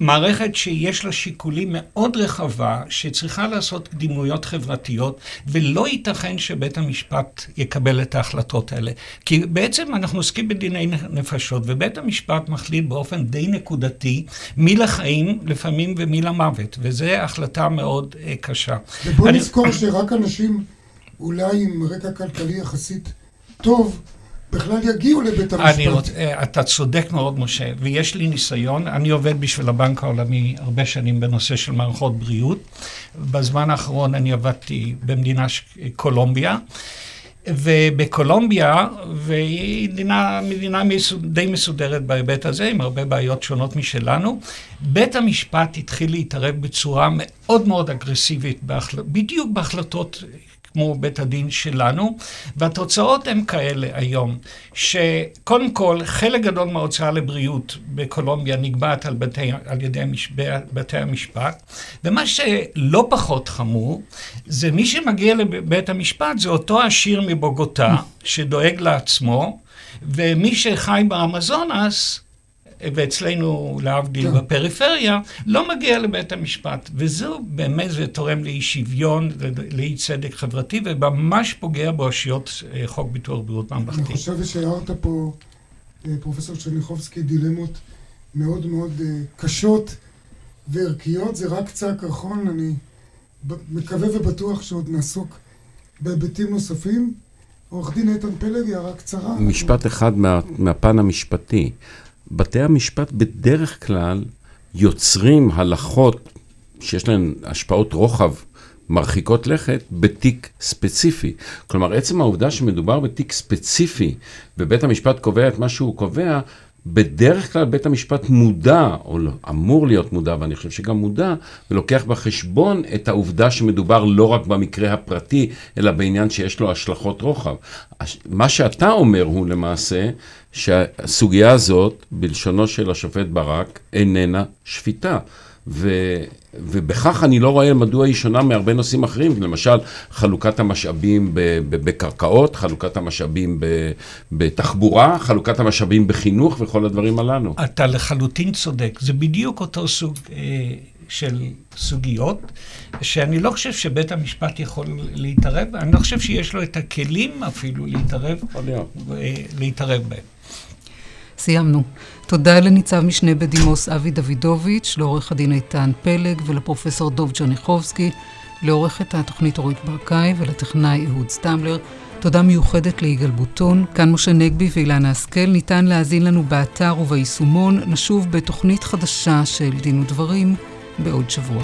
F: מערכת שיש לה שיקולים מאוד רחבה, שצריכה לעשות קדימויות חברתיות, ולא ייתכן שבית המשפט יקבל את ההחלטות האלה. כי בעצם אנחנו עוסקים בדיני נפשות, ובית המשפט מחליט באופן די נקודתי מי לחיים לפעמים ומי למוות, וזו החלטה מאוד uh, קשה.
C: ובוא אני... נזכור שרק אנשים אולי עם רקע כלכלי יחסית טוב, בכלל יגיעו לבית המשפט. רוצ...
F: אה, אתה צודק מאוד, משה, ויש לי ניסיון. אני עובד בשביל הבנק העולמי הרבה שנים בנושא של מערכות בריאות. בזמן האחרון אני עבדתי במדינה ש... קולומביה. ובקולומביה, והיא מדינה, מדינה די מסודרת בהיבט הזה, עם הרבה בעיות שונות משלנו, בית המשפט התחיל להתערב בצורה מאוד מאוד אגרסיבית, בהחל... בדיוק בהחלטות כמו בית הדין שלנו, והתוצאות הן כאלה היום, שקודם כל, חלק גדול מההוצאה לבריאות בקולומביה נקבעת על, בתי, על ידי בתי המשפט, ומה שלא פחות חמור, זה מי שמגיע לבית המשפט זה אותו עשיר מבוגוטה, שדואג לעצמו, ומי שחי באמזונס, ואצלנו, להבדיל, כן. בפריפריה, לא מגיע לבית המשפט. וזו באמת, זה תורם לאי שוויון, לאי צדק חברתי, וממש פוגע באושיות אה, חוק ביטוח בריאות ממלכתי.
C: אני חושב שהערת פה, אה, פרופסור צ'רניחובסקי, דילמות מאוד מאוד אה, קשות וערכיות. זה רק קצה הקרחון, אני מקווה ובטוח שעוד נעסוק בהיבטים נוספים. עורך דין איתן פלג, הערה קצרה.
D: משפט אחד מה, מהפן המשפטי. בתי המשפט בדרך כלל יוצרים הלכות שיש להן השפעות רוחב מרחיקות לכת בתיק ספציפי. כלומר, עצם העובדה שמדובר בתיק ספציפי ובית המשפט קובע את מה שהוא קובע, בדרך כלל בית המשפט מודע, או לא, אמור להיות מודע, ואני חושב שגם מודע, ולוקח בחשבון את העובדה שמדובר לא רק במקרה הפרטי, אלא בעניין שיש לו השלכות רוחב. מה שאתה אומר הוא למעשה, שהסוגיה הזאת, בלשונו של השופט ברק, איננה שפיטה. ו, ובכך אני לא רואה מדוע היא שונה מהרבה נושאים אחרים, למשל חלוקת המשאבים בקרקעות, חלוקת המשאבים בתחבורה, חלוקת המשאבים בחינוך וכל הדברים הללו.
F: אתה לחלוטין צודק, זה בדיוק אותו סוג אה, של סוגיות, שאני לא חושב שבית המשפט יכול להתערב, אני לא חושב שיש לו את הכלים אפילו להתערב, אה, להתערב בהם.
B: סיימנו. תודה לניצב משנה בדימוס אבי דוידוביץ', לעורך הדין איתן פלג ולפרופסור דוב ג'ניחובסקי, לעורכת התוכנית אורית ברקאי ולטכנאי אהוד סטמבלר. תודה מיוחדת ליגאל בוטון, כאן משה נגבי ואילנה השכל. ניתן להאזין לנו באתר וביישומון. נשוב בתוכנית חדשה של דין ודברים בעוד שבוע.